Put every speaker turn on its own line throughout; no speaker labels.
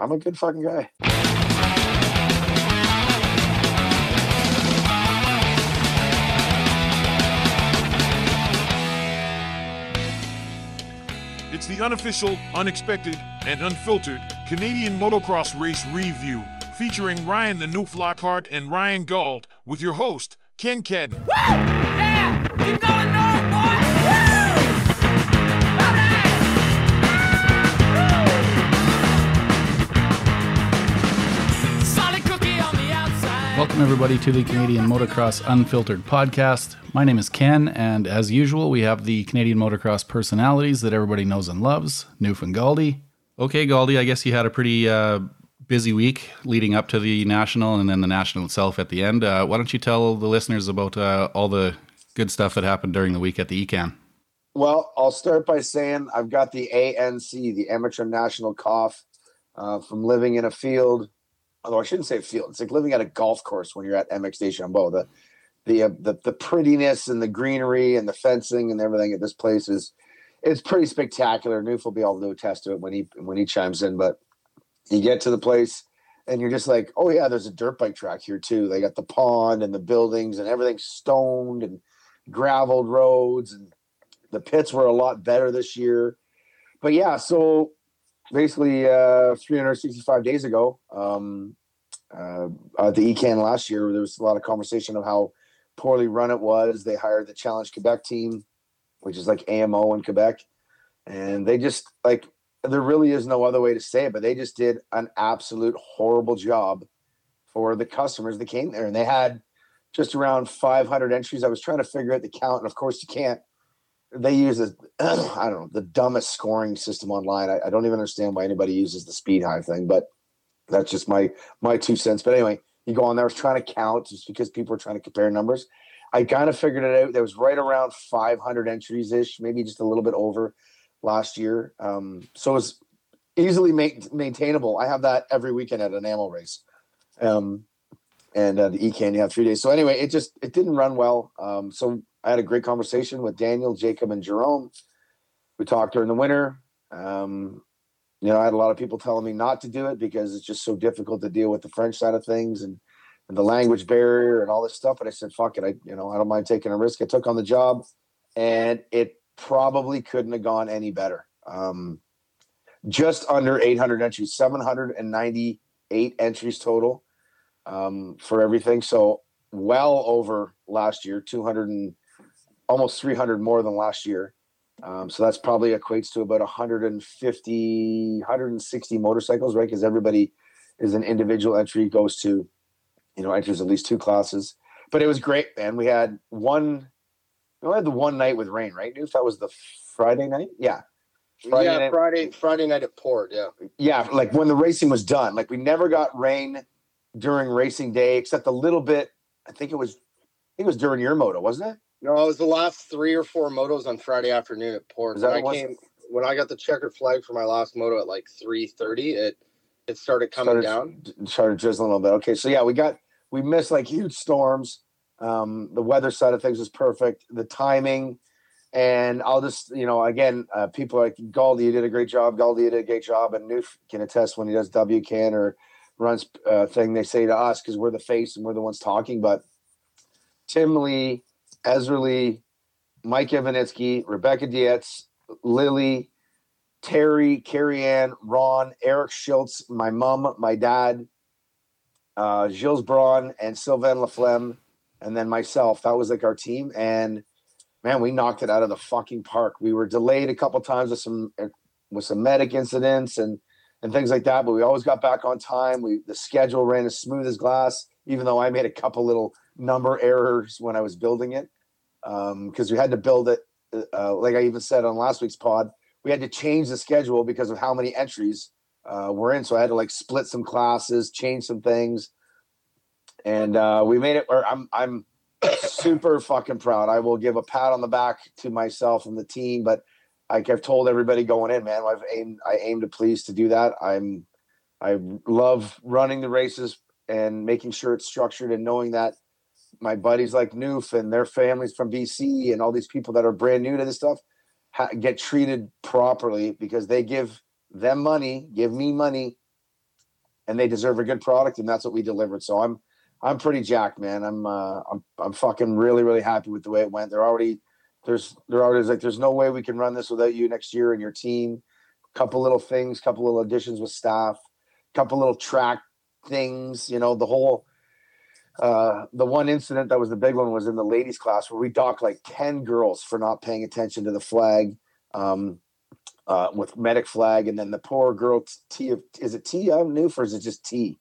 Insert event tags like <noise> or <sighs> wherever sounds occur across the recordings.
I'm a good fucking guy.
It's the unofficial, unexpected, and unfiltered Canadian motocross race review featuring Ryan the Noof Lockhart and Ryan Gauld with your host, Ken Cadden.
Woo! Yeah! Keep going north,
Welcome, everybody, to the Canadian Motocross Unfiltered podcast. My name is Ken, and as usual, we have the Canadian motocross personalities that everybody knows and loves, Noof and Galdi. Okay, Galdi, I guess you had a pretty uh, busy week leading up to the national and then the national itself at the end. Uh, why don't you tell the listeners about uh, all the good stuff that happened during the week at the ECAN?
Well, I'll start by saying I've got the ANC, the Amateur National Cough, uh, from living in a field. Although I shouldn't say field, it's like living at a golf course when you're at MX Deschambault. The the, uh, the the prettiness and the greenery and the fencing and everything at this place is it's pretty spectacular. Noof will be able to attest to it when he when he chimes in. But you get to the place and you're just like, oh yeah, there's a dirt bike track here too. They got the pond and the buildings and everything's stoned and graveled roads and the pits were a lot better this year. But yeah, so basically uh 365 days ago, um uh at the ECAN last year, there was a lot of conversation of how poorly run it was. They hired the Challenge Quebec team, which is like AMO in Quebec. And they just like there really is no other way to say it, but they just did an absolute horrible job for the customers that came there. And they had just around 500 entries. I was trying to figure out the count, and of course, you can't. They use the <clears throat> I don't know, the dumbest scoring system online. I, I don't even understand why anybody uses the Speedhive thing, but that's just my my two cents. But anyway, you go on there. I was trying to count just because people were trying to compare numbers. I kind of figured it out. There was right around 500 entries ish, maybe just a little bit over last year. Um, so it's easily ma- maintainable. I have that every weekend at an AMO race. Um, and uh, the ECAN, you have three days. So anyway, it just it didn't run well. Um, so I had a great conversation with Daniel, Jacob, and Jerome. We talked during the winter. Um, you know, I had a lot of people telling me not to do it because it's just so difficult to deal with the French side of things and, and the language barrier and all this stuff. But I said, fuck it. I, you know, I don't mind taking a risk. I took on the job and it probably couldn't have gone any better. Um, just under 800 entries, 798 entries total um, for everything. So well over last year, 200 and almost 300 more than last year. Um, so that's probably equates to about 150, 160 motorcycles, right? Because everybody is an individual entry, goes to, you know, enters at least two classes. But it was great, man. We had one, we only had the one night with rain, right? If that was the Friday night, yeah, Friday
yeah,
night-
Friday Friday night at Port. Yeah,
yeah, like when the racing was done. Like we never got rain during racing day, except a little bit. I think it was, I think it was during your moto, wasn't it?
no, it was the last three or four motos on Friday afternoon at Port. When I came when I got the checkered flag for my last moto at like three thirty, it it started coming
started,
down.
started drizzling a little bit. Okay, so yeah, we got we missed like huge storms. Um, the weather side of things was perfect. The timing, and I'll just you know again, uh, people like Galdi, you did a great job. Galdi you did a great job, and Newf can attest when he does WCAN or runs uh, thing. They say to us because we're the face and we're the ones talking. But Tim Lee, Ezra Lee, Mike Ivanitsky, Rebecca Dietz, Lily, Terry, Carrie Ann, Ron, Eric Schultz, my mom, my dad, uh, Gilles Braun, and Sylvain Laflamme, and then myself. That was like our team. And man, we knocked it out of the fucking park. We were delayed a couple times with some with some medic incidents and and things like that, but we always got back on time. We the schedule ran as smooth as glass, even though I made a couple little number errors when I was building it because we had to build it. Uh, like I even said on last week's pod, we had to change the schedule because of how many entries uh, were in. So I had to like split some classes, change some things, and uh, we made it. Where I'm I'm <coughs> super fucking proud. I will give a pat on the back to myself and the team, but like I've told everybody going in, man, I've aimed I aim to please to do that. I'm I love running the races and making sure it's structured and knowing that my buddies like Noof and their families from BC and all these people that are brand new to this stuff ha- get treated properly because they give them money, give me money and they deserve a good product, and that's what we delivered. So I'm I'm pretty jacked, man. I'm uh, I'm I'm fucking really really happy with the way it went. They're already there's they're already like there's no way we can run this without you next year and your team. A couple little things, a couple little additions with staff, couple little track things. You know the whole. Uh, the one incident that was the big one was in the ladies class where we docked like 10 girls for not paying attention to the flag um, uh, with medic flag and then the poor girl T is it Tia Noof or is it just T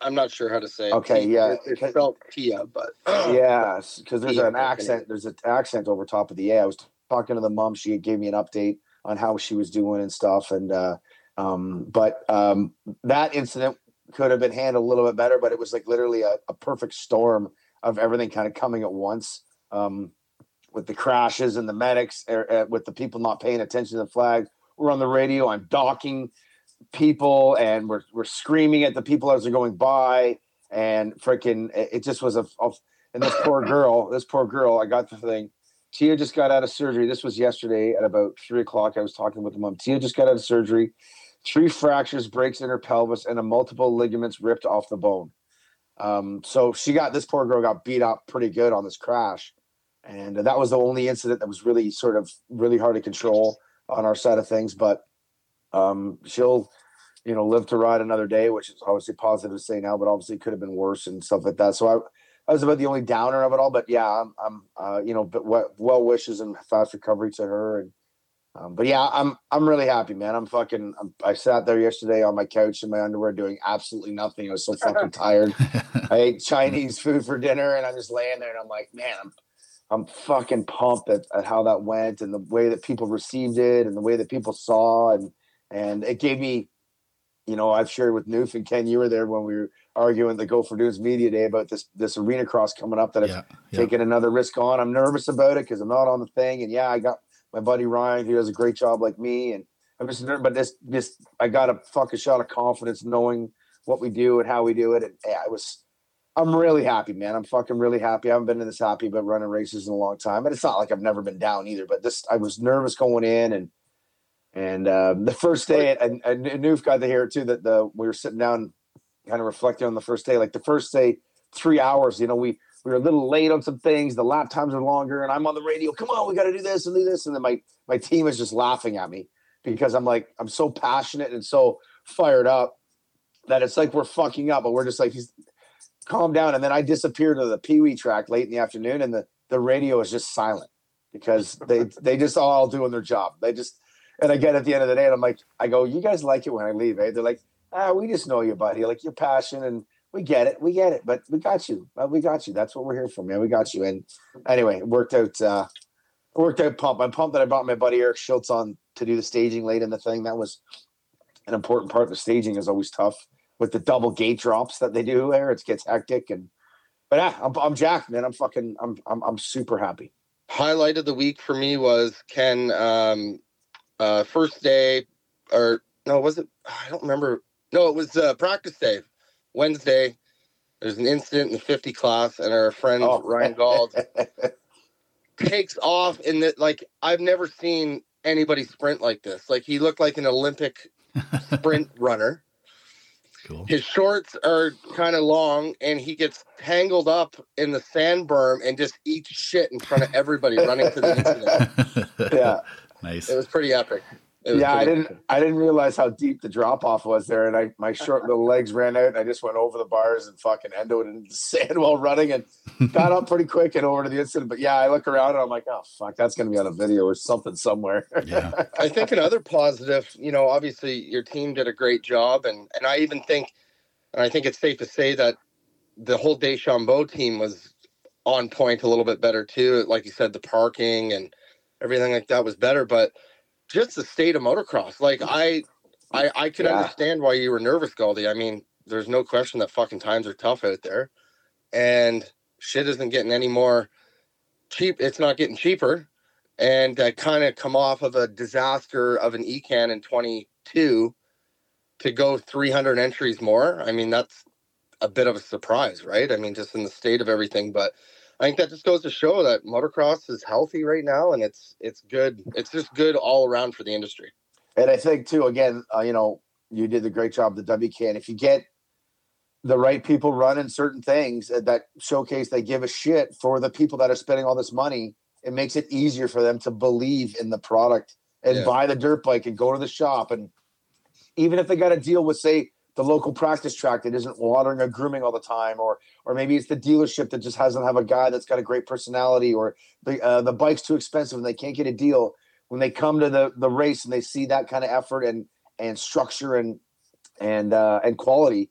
I'm not sure how to say. it.
Okay, yeah.
it- it's spelled Tia, but <clears throat>
yeah because there's
Tia,
an
okay.
accent there's an accent over top of the A I was talking to the mom she gave me an update on how she was doing and stuff and uh um but um that incident could have been handled a little bit better but it was like literally a, a perfect storm of everything kind of coming at once um with the crashes and the medics er, uh, with the people not paying attention to the flag we're on the radio i'm docking people and we're, we're screaming at the people as they're going by and freaking it, just was a, a and this poor <laughs> girl this poor girl i got the thing. Tia just got out of surgery. This was yesterday at about three o'clock. I was talking with the mom. Tia just got out of surgery. Three fractures breaks in her pelvis and a multiple ligaments ripped off the bone. Um, so she got this poor girl got beat up pretty good on this crash and that was the only incident that was really sort of really hard to control on our side of things but um, she'll you know live to ride another day which is obviously positive to say now but obviously could have been worse and stuff like that so i I was about the only downer of it all, but yeah, I'm, I'm uh, you know, but well, well wishes and fast recovery to her. And, um, but yeah, I'm, I'm really happy, man. I'm fucking, I'm, I sat there yesterday on my couch in my underwear doing absolutely nothing. I was so fucking <laughs> tired. I ate Chinese food for dinner and I'm just laying there and I'm like, man, I'm, I'm fucking pumped at, at how that went and the way that people received it and the way that people saw and, and it gave me, you know, I've shared with Noof and Ken, you were there when we were arguing the Gopher Dunes media day about this, this arena cross coming up that I've
yeah, yeah.
taking another risk on. I'm nervous about it because I'm not on the thing. And yeah, I got my buddy Ryan who does a great job like me. And I'm just ner- but this this I got a fucking shot of confidence knowing what we do and how we do it. And yeah, I was I'm really happy, man. I'm fucking really happy. I haven't been this happy about running races in a long time. And it's not like I've never been down either, but this I was nervous going in and and um, the first day, and, and Noof got to hear it too. That the we were sitting down, kind of reflecting on the first day. Like the first day, three hours. You know, we we were a little late on some things. The lap times are longer, and I'm on the radio. Come on, we got to do this and do this. And then my my team is just laughing at me because I'm like I'm so passionate and so fired up that it's like we're fucking up, but we're just like he's calm down. And then I disappear to the Pee Wee track late in the afternoon, and the the radio is just silent because they they just all doing their job. They just and again, at the end of the day, and I'm like, I go, you guys like it when I leave, eh? They're like, ah, we just know you, buddy. Like your passion, and we get it, we get it, but we got you, we got you. That's what we're here for, man. We got you. And anyway, it worked out. uh worked out. Pump. I'm pumped that I brought my buddy Eric Schultz on to do the staging late in the thing. That was an important part. The staging is always tough with the double gate drops that they do there. It gets hectic and. But yeah, I'm, I'm jacked, man. I'm fucking, I'm, I'm, I'm super happy.
highlight of the week for me was Ken um uh first day or no was it I don't remember no it was uh practice day Wednesday there's an incident in the 50 class and our friend
Oh.
Ryan Gald <laughs> takes off in the like I've never seen anybody sprint like this like he looked like an Olympic sprint <laughs> runner
cool.
his shorts are kind of long and he gets tangled up in the sand berm and just eats shit in front of everybody running to the incident <laughs>
yeah.
Nice.
it was pretty epic was
yeah, I didn't. I didn't realize how deep the drop off was there, and I my short little legs ran out, and I just went over the bars and fucking endoed in the <laughs> sand while running, and got up pretty quick and over to the incident. But yeah, I look around and I'm like, oh fuck, that's gonna be on a video or something somewhere.
yeah. <laughs>
I think another positive, you know, obviously your team did a great job, and and I even think, and I think it's safe to say that the whole Deschambault team was on point a little bit better too. Like you said, the parking and everything like that was better, but just the state of motocross, like I, I, I can
Yeah.
understand why you were nervous, Goldie. I mean, there's no question that fucking times are tough out there, and shit isn't getting any more cheap. It's not getting cheaper and uh, kind of come off of a disaster of an ECAN in 22 to go 300 entries more. I mean, that's a bit of a surprise, right? I mean, just in the state of everything, but I think that just goes to show that motocross is healthy right now, and it's it's good. It's just good all around for the industry.
And I think too, again, uh, you know, you did a great job. The WK, and if you get the right people running certain things that, that showcase they give a shit for the people that are spending all this money, it makes it easier for them to believe in the product and
Yeah.
buy the dirt bike and go to the shop. And even if they got to deal with, say, the local practice track that isn't watering or grooming all the time, or or maybe it's the dealership that just doesn't have a guy that's got a great personality, or the uh, the bike's too expensive and they can't get a deal. When they come to the the race and they see that kind of effort and and structure and and uh, and quality,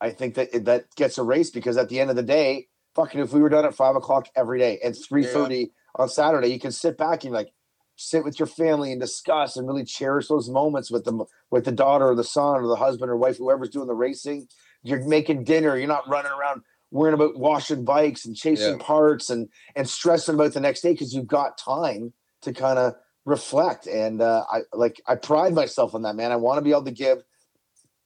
I think that that gets a race because at the end of the day, fucking if we were done at five o'clock every day and three thirty on Saturday, you can sit back and like sit with your family and discuss and really cherish those moments with them with the daughter or the son or the husband or wife, whoever's doing the racing. You're making dinner. You're not running around worrying about washing bikes and chasing
Yeah.
parts and and stressing about the next day because you've got time to kind of reflect. And uh, I like I pride myself on that, man. I want to be able to give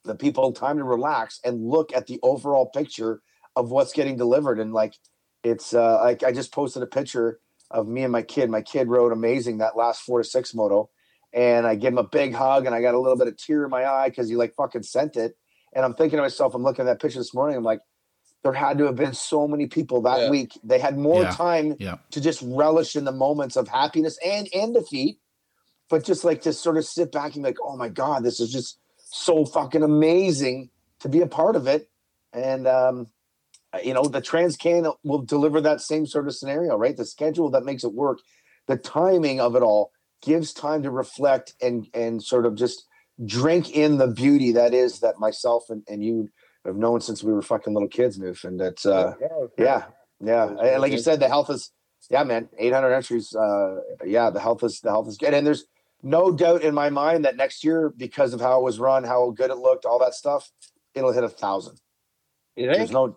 the people time to relax and look at the overall picture of what's getting delivered. And like it's uh like I just posted a picture of me and my kid. My kid rode amazing that last four to six moto. And I give him a big hug and I got a little bit of tear in my eye because he like fucking sent it. And I'm thinking to myself, I'm looking at that picture this morning. I'm like, there had to have been so many people that
Yeah.
week. They had more
Yeah.
time
Yeah.
to just relish in the moments of happiness and and defeat, but just like to sort of sit back and be like, oh my god, this is just so fucking amazing to be a part of it. And um, you know, the Transcan will deliver that same sort of scenario, right? The schedule that makes it work, the timing of it all gives time to reflect and and sort of just drink in the beauty that is that myself and, and you have known since we were fucking little kids, Noof. And that's uh yeah, yeah. And like you said, the health is yeah, man. 800 entries. Uh, yeah, the health is the health is good, and there's no doubt in my mind that next year, because of how it was run, how good it looked, all that stuff, it'll hit a thousand.
You
There's no,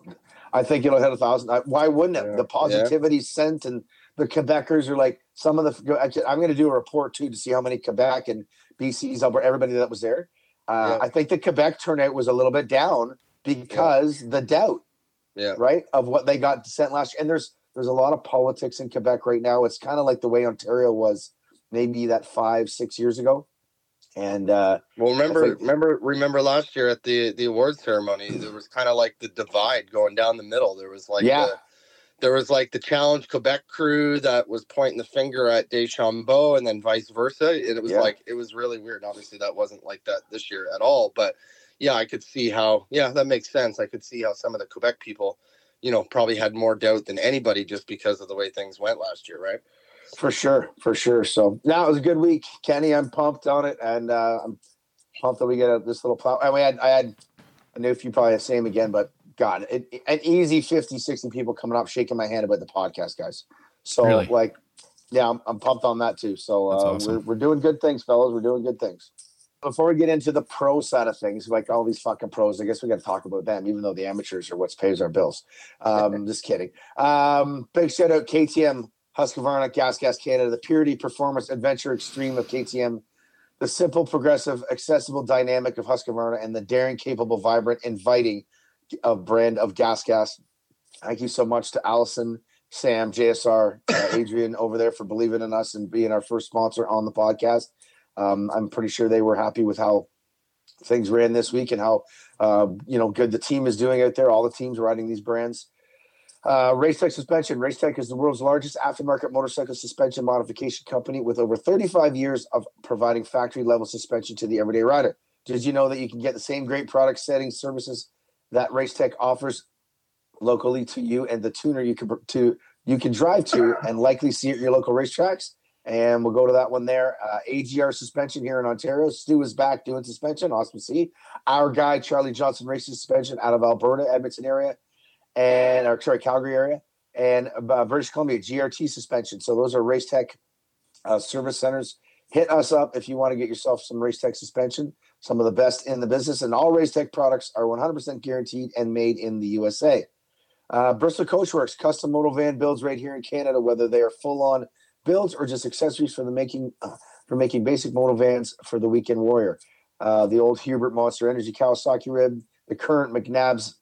I think it'll hit a thousand. I- Why wouldn't it?
Yeah,
The
yeah.
positivity sent and the Quebecers are like some of the. I'm going to do a report too to see how many Quebec and BC's Alberta, everybody that was there. Uh,
Yeah.
I think the Quebec turnout was a little bit down because the doubt
Yeah.
right of what they got sent last year and there's there's a lot of politics in quebec right now it's kind of like the way ontario was maybe that five six years ago and uh
Well, remember, remember, remember last year at the the award ceremony, there was kind of like the divide going down the middle. There was like,
Yeah.
the, there was like the challenge Quebec crew that was pointing the finger at Deschambault, and then vice versa. And it was
Yeah.
like it was really weird. Obviously, that wasn't like that this year at all. But yeah, I could see how. Yeah, that makes sense. I could see how some of the Quebec people, you know, probably had more doubt than anybody just because of the way things went last year, right?
For sure for sure so now it was a good week kenny i'm pumped on it and uh i'm pumped that we get a, this little plow and we had i had i knew if you probably the same again but god it, it- an easy 50 60 people coming up shaking my hand about the podcast guys so
Really?
like yeah I'm, I'm pumped on that too so uh,
awesome.
we're, we're doing good things fellas we're doing good things before we get into the pro side of things, like all these fucking pros, I guess we got to talk about them, even though the amateurs are what pays our bills. <laughs> Um, just kidding. Um, big shout out KTM, Husqvarna, Gas Gas Canada, the Purity Performance Adventure Extreme of KTM, the simple, progressive, accessible, dynamic of Husqvarna, and the daring, capable, vibrant, inviting of brand of Gas Gas. Thank you so much to Allison, Sam, JSR, uh, Adrian over there for believing in us and being our first sponsor on the podcast. Um, I'm pretty sure they were happy with how things ran this week and how uh, you know good the team is doing out there. All the teams riding these brands. Uh, Racetech Suspension. Racetech is the world's largest aftermarket motorcycle suspension modification company with over 35 years of providing factory level suspension to the everyday rider. Did you know that you can get the same great product settings services that Racetech offers locally to you and the tuner you can to you can drive to and likely see at your local racetracks? And we'll go to that one there. Uh, AGR suspension here in Ontario. Stu is back doing suspension. Awesome to see. Our guy, Charlie Johnson Racing Suspension out of Alberta, Edmonton area, and or sorry, Calgary area, and uh, British Columbia, GRT suspension. So those are Race Tech uh, service centers. Hit us up if you want to get yourself some Race Tech suspension, some of the best in the business. And all Race Tech products are 100% guaranteed and made in the USA. Uh, Bristol Coachworks, custom moto van builds right here in Canada, whether they are full on builds or just accessories for the making uh, for making basic moto vans for the weekend warrior. Uh, the old Hubert Monster Energy Kawasaki rib, the current McNabb's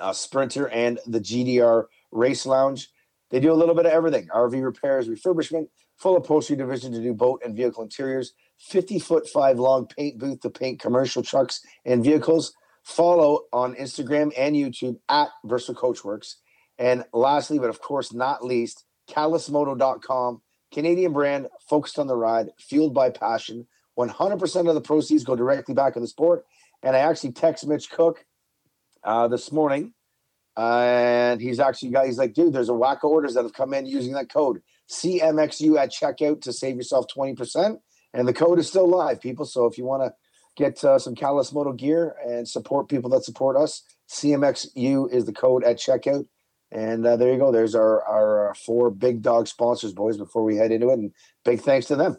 uh, Sprinter, and the GDR Race Lounge. They do a little bit of everything: RV repairs, refurbishment, full upholstery division to do boat and vehicle interiors. 50 foot five long paint booth to paint commercial trucks and vehicles. Follow on Instagram and YouTube at Bristol Coachworks. And lastly, but of course not least, CallusMoto.com, Canadian brand focused on the ride, fueled by passion. 100% of the proceeds go directly back in the sport. And I actually text Mitch Cook uh, this morning, and he's actually got, he's like, dude, there's a whack of orders that have come in using that code CMXU at checkout to save yourself 20%. And the code is still live, people. So if you want to get uh, some Callus Moto gear and support people that support us, CMXU is the code at checkout. And uh, there you go. There's our, our uh, four big dog sponsors, boys, before we head into it. And big thanks to them.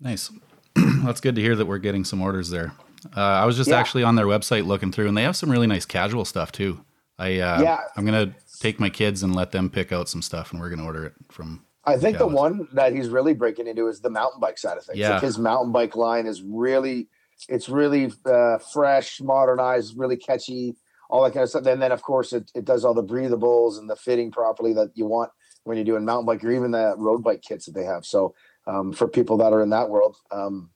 Nice. <clears throat> That's good to hear that we're getting some orders there. Uh, I was just
Yeah.
actually on their website looking through, and they have some really nice casual stuff too. I uh,
Yeah.
I'm gonna take my kids and let them pick out some stuff, and we're gonna order it from.
I think the one that he's really breaking into is the mountain bike side of things.
Yeah.
Like his mountain bike line is really, it's really uh, fresh, modernized, really catchy, all that kind of stuff. And then, of course, it, it does all the breathables and the fitting properly that you want when you're doing mountain bike or even the road bike kits that they have. So um, for people that are in that world, um,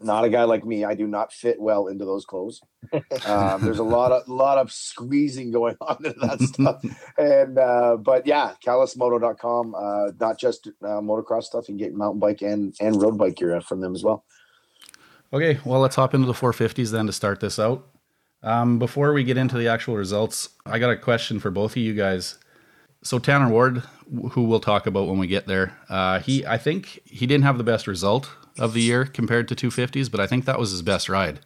not a guy like me, I do not fit well into those clothes. Um, there's a lot of <laughs> lot of squeezing going on in that <laughs> stuff and uh but yeah callusmoto.com uh not just uh, motocross stuff you can get mountain bike and and road bike gear from them as well
Okay, well, let's hop into the 450s then to start this out. Um, before we get into the actual results, I got a question for both of you guys. So Tanner Ward, who we'll talk about when we get there, uh, he I think he didn't have the best result of the year compared to 250s, but I think that was his best ride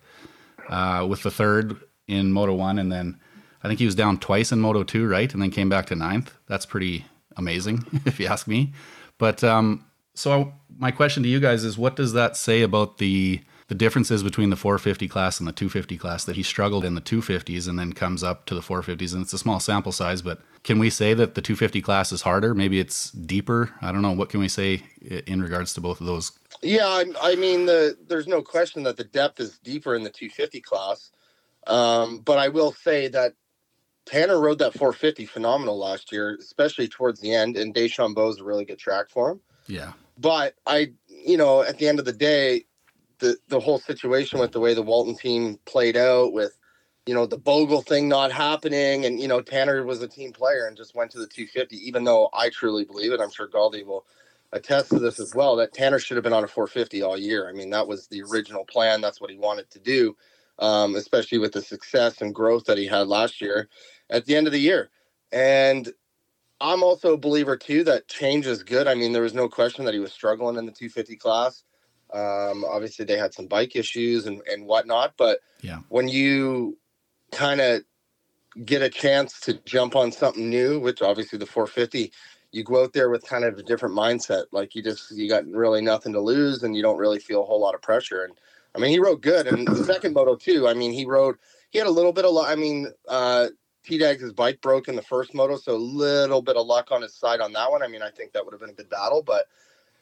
uh, with the third in Moto One, and then I think he was down twice in Moto Two, right, and then came back to ninth. That's pretty amazing, <laughs> if you ask me. But um, so my question to you guys is, what does that say about the the differences between the 450 class and the 250 class that he struggled in the 250s and then comes up to the 450s and it's a small sample size but can we say that the 250 class is harder? Maybe it's deeper? I don't know. What can we say in regards to both of those
Yeah, I, I mean, the there's no question that the depth is deeper in the 250 class. Um, but I will say that Tanner rode that 450 phenomenal last year, especially towards the end. And Deschambault is a really good track for him.
yeah
But I, you know, at the end of the day, the the whole situation with the way the Walton team played out with, you know, the Bogle thing not happening, and you know, Tanner was a team player and just went to the 250. Even though I truly believe it, I'm sure Galdi will attest to this as well. That Tanner should have been on a 450 all year. I mean, that was the original plan. That's what he wanted to do, um, especially with the success and growth that he had last year at the end of the year. And I'm also a believer too that change is good. I mean, there was no question that he was struggling in the 250 class. Um, obviously, they had some bike issues and, and whatnot, but
Yeah.
when you kind of get a chance to jump on something new, which obviously the 450, you go out there with kind of a different mindset. Like you just you got really nothing to lose, and you don't really feel a whole lot of pressure. And I mean, he rode good, and the second moto too. I mean, he rode. He had a little bit of. lu- I mean, uh, T Dag's bike broke in the first moto, so a little bit of luck on his side on that one. I mean, I think that would have been a good battle, but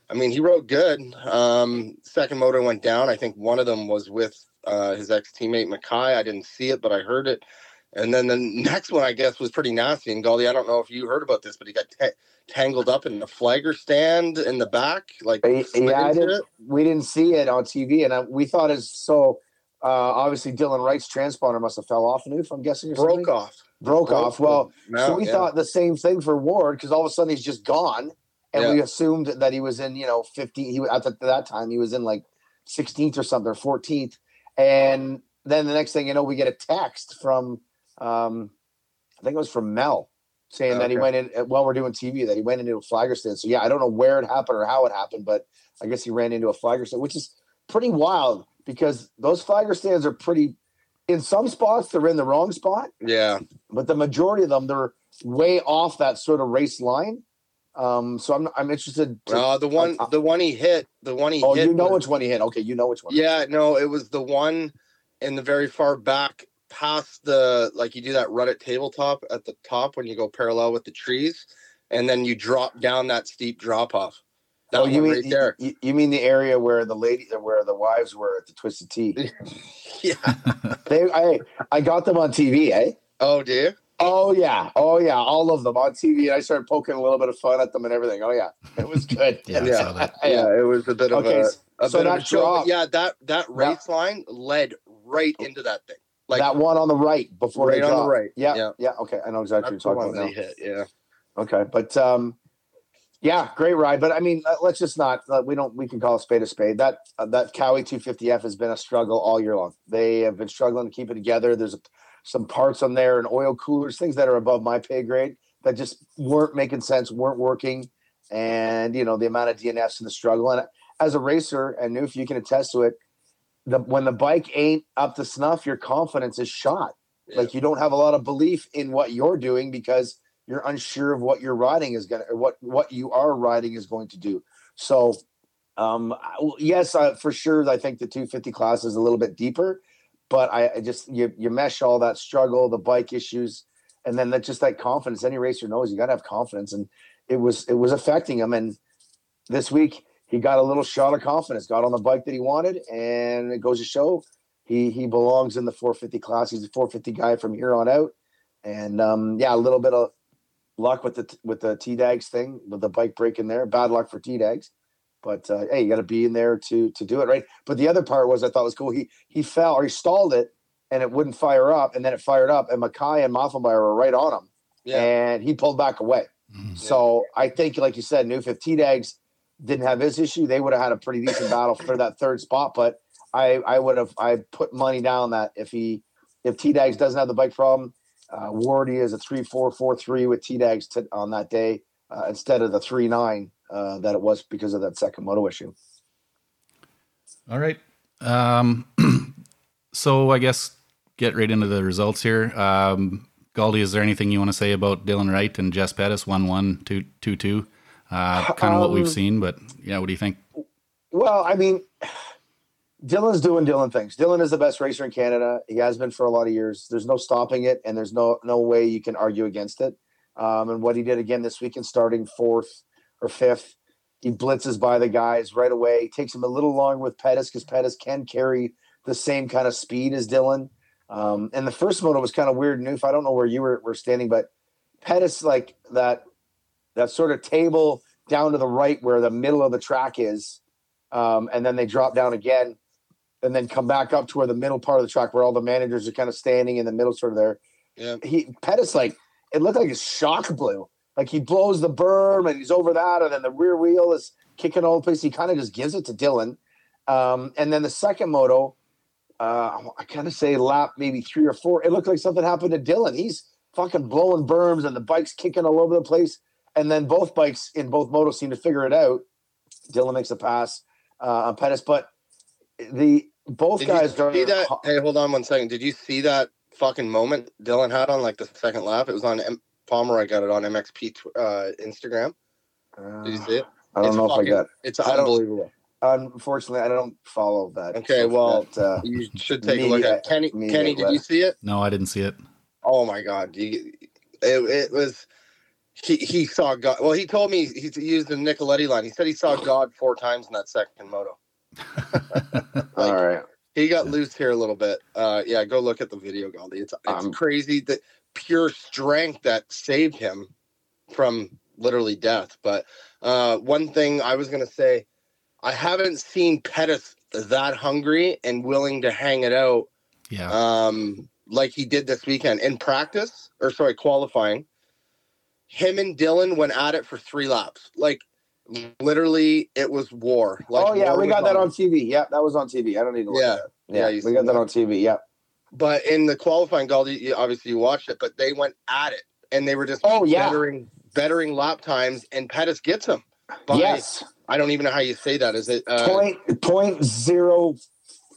I mean, he rode good. Um, second motor went down. I think one of them was with uh, his ex teammate McKie. I didn't see it, but I heard it. And then the <laughs> next one, I guess, was pretty nasty. And Galdi, I don't know if you heard about this, but he got ta- tangled up in the flagger stand in the back, like
yeah I didn't, we didn't see it on tv and I, we thought it's so uh obviously dylan wright's transponder must have fell off Noof, i'm guessing something.
broke off.
broke off well
No,
so we
yeah.
thought the same thing for Ward because all of a sudden he's just gone, and
Yeah.
we assumed that he was in you know 15. He was at the, that time he was in like 16th or something or 14th, and then the next thing you know we get a text from um, I think it was from Mel saying that he went in while we're doing TV that he went into a flagger stand. So yeah, I don't know where it happened or how it happened, but I guess he ran into a flagger stand, which is pretty wild because those flagger stands are pretty. In some spots, they're in the wrong spot,
yeah,
but the majority of them they're way off that sort of race line. Um, so I'm I'm interested. To,
uh, the one,
uh,
the one he hit, the one he
oh,
hit.
you know
was-
which one he hit. Okay, you know which one.
Yeah, no, it was the one in the very far back past the like you do that rutted tabletop at the top when you go parallel with the trees, and then you drop down that steep drop off. That
oh, you mean
right there?
You, you mean the area where the lady, where the wives were at the Twisted Tea? <laughs>
Yeah. <laughs>
they, I, I got them on TV, eh?
Oh, do you?
Oh yeah, oh yeah, all of them on TV. And I started poking a little bit of fun at them and everything. Oh yeah, it was good. <laughs>
Yeah,
Yeah.
Yeah.
it was a bit of
Okay,
a.
s-
a
So
bit of
that
a show,
drop-
yeah, that that race line led right into that thing. Like
that one on the right before
Right
they
on the right.
Yeah,
Yeah.
yeah. Okay, I know exactly
that's
what you're talking about.
hit. Yeah.
Okay, but um, yeah, great ride. But I mean, let's just not. Uh, we don't. We can call a spade a spade. That uh, that Kawi 250F has been a struggle all year long. They have been struggling to keep it together. There's some parts on there and oil coolers, things that are above my pay grade that just weren't making sense, weren't working, and you know the amount of DNFs and the struggle. And as a racer, and if you can attest to it, the when the bike ain't up to snuff, your confidence is shot.
Yeah.
Like you don't have a lot of belief in what you're doing because you're unsure of what your riding is going to or what what you are riding is going to do so um yes uh, for sure i think the 250 class is a little bit deeper but I, I just you, you mesh all that struggle the bike issues and then that just that confidence any racer knows you got to have confidence and it was it was affecting him and this week he got a little shot of confidence got on the bike that he wanted and it goes to show he he belongs in the 450 class he's a 450 guy from here on out and um yeah a little bit of luck with the with the T Dags thing, with the bike breaking there. Bad luck for T Dags. But uh, hey, you got to be in there to to do it right. But the other part was I thought was cool. He he fell or he stalled it, and it wouldn't fire up, and then it fired up, and McKie and Moffenmeyer were right on him,
Yeah.
and he pulled back away.
Mhm.
So I think, like you said, Noof, if T Dags didn't have his issue, they would have had a pretty decent battle for that third spot. But I I would have I put money down that if he if T Dags doesn't have the bike problem, uh, Wardy is a three four four three with T Dags on that day uh, instead of the three nine uh, that it was because of that second moto issue.
All right. Um, <clears throat> so I guess get right into the results here. Um, Galdi, is there anything you want to say about Dylan Wright and Jess Pettis, 1 1, 2 2 2? Uh, kind of what we've
Um,
seen, but yeah, what do you think?
Well, I mean, Dylan's doing Dylan things. Dylan is the best racer in Canada. He has been for a lot of years. There's no stopping it, and there's no no way you can argue against it. Um, and what he did again this weekend, starting fourth or fifth, he blitzes by the guys right away. Takes him a little longer with Pettis because Pettis can carry the same kind of speed as Dylan. Um, and the first moto was kind of weird. Noof, I don't know where you were, were standing, but Pettis like that that sort of table down to the right where the middle of the track is um, and then they drop down again and then come back up to where the middle part of the track where all the managers are kind of standing in the middle sort of there.
Yeah.
he Pettis like it looked like his shock blew. Like he blows the berm and he's over that and then the rear wheel is kicking all the place. He kind of just gives it to Dylan. Um, and then the second moto uh, I kind of say lap maybe three or four it looked like something happened to Dylan. He's fucking blowing berms and the bike's kicking all over the place and then both bikes in both motos seem to figure it out Dylan makes a pass uh, on Pettis, but the both
Did
guys
you
are
that? Hey, hold on one second. Did you see that fucking moment Dylan had on like the second lap? It was on M- Pomeroy got it on MXP tw- uh, Instagram. Did you see it?
I don't
It's
know
fucking-
if I got. It.
It's
I
unbelievable.
Unfortunately, I don't follow that.
Okay, well,
that, uh,
You should take a look at. Kenny. Kenny, did you see it?
No, I didn't see it.
Oh my god, you, it, it was. He, he saw God. Well, he told me he used the Nicoletti line. He said he saw God four times in that second moto. <laughs>
all right.
He got loose here a little bit. Uh, yeah, go look at the video, Galdi. It's it's
Um,
crazy the pure strength that saved him from literally death. But uh, one thing I was gonna say, I haven't seen Pettis that hungry and willing to hang it out
Yeah.
um, like he did this weekend in practice, or sorry, qualifying. Him and Dylan went at it for three laps. Like literally, it was war. Like
oh yeah,
war
we got that on TV. Yeah, that was on TV. I don't need to
Yeah.
that.
Yeah,
Yeah, we got that
that.
on TV. Yeah.
But in the qualifying, Galdi, you, obviously you watched it, but they went at it and they were just
Oh, yeah.
bettering, bettering lap times, and Pettis gets him.
Yes.
I don't even know how you say that. Is it? Uh,
Point point zero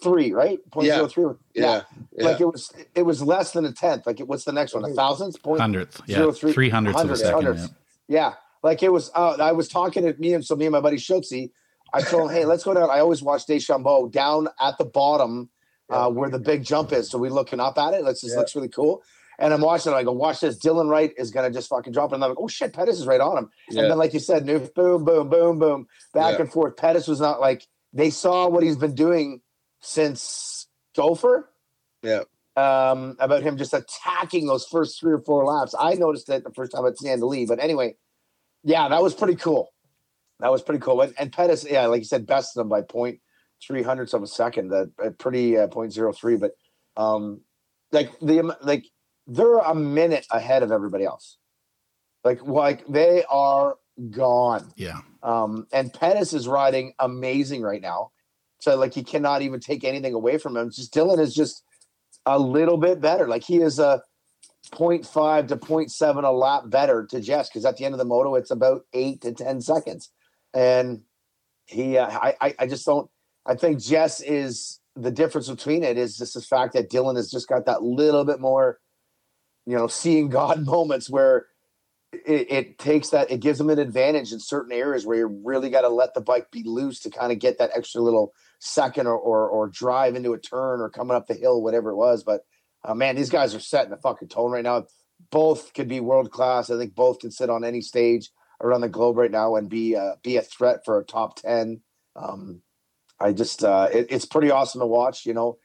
three, right? Point
Yeah.
zero three.
Yeah. yeah.
Like it was. It was less than a tenth. Like it, what's the next one? A thousandth point.
Hundredth. Yeah.
zero three-
Three hundredths of a
hundredths,
second.
hundredths.
Yeah.
Yeah, like it was. Uh, I was talking to me and so me and my buddy Schutze. I told him, "Hey, let's go down." I always watch Deschambault down at the bottom uh, where the big jump is. So we're looking up at it. Let's just
Yeah.
looks really cool. And I'm watching it. I go, "Watch this! Dylan Wright is gonna just fucking drop it." And I'm like, "Oh shit, Pettis is right on him."
Yeah.
And then, like you said, new boom, boom, boom, boom, back
Yeah.
and forth. Pettis was not like they saw what he's been doing since Gopher
yeah.
um, about him just attacking those first three or four laps. I noticed it the first time at San Lee, but anyway, yeah, that was pretty cool. That was pretty cool. And, and Pettis, yeah, like you said, bested them by point three hundredths of a second, that uh, pretty uh, 0.03. But um, like the am- like they're a minute ahead of everybody else. Like like they are gone.
Yeah.
Um, and Pettis is riding amazing right now. So like he cannot even take anything away from him. Just Dylan is just a little bit better. Like he is a 0.5 to 0.7 a lap better to Jess because at the end of the moto it's about eight to 10 seconds. And he, uh, I, I just don't. I think Jess is the difference between it is just the fact that Dylan has just got that little bit more, you know, seeing God <laughs> moments where it, it takes that it gives them an advantage in certain areas where you really got to let the bike be loose to kind of get that extra little second or, or or drive into a turn or coming up the hill, whatever it was. But uh, man, these guys are setting the fucking tone right now. Both could be world class. I think both can sit on any stage around the globe right now and be uh, be a threat for a top ten. Um, I just uh, it, it's pretty awesome to watch, you know,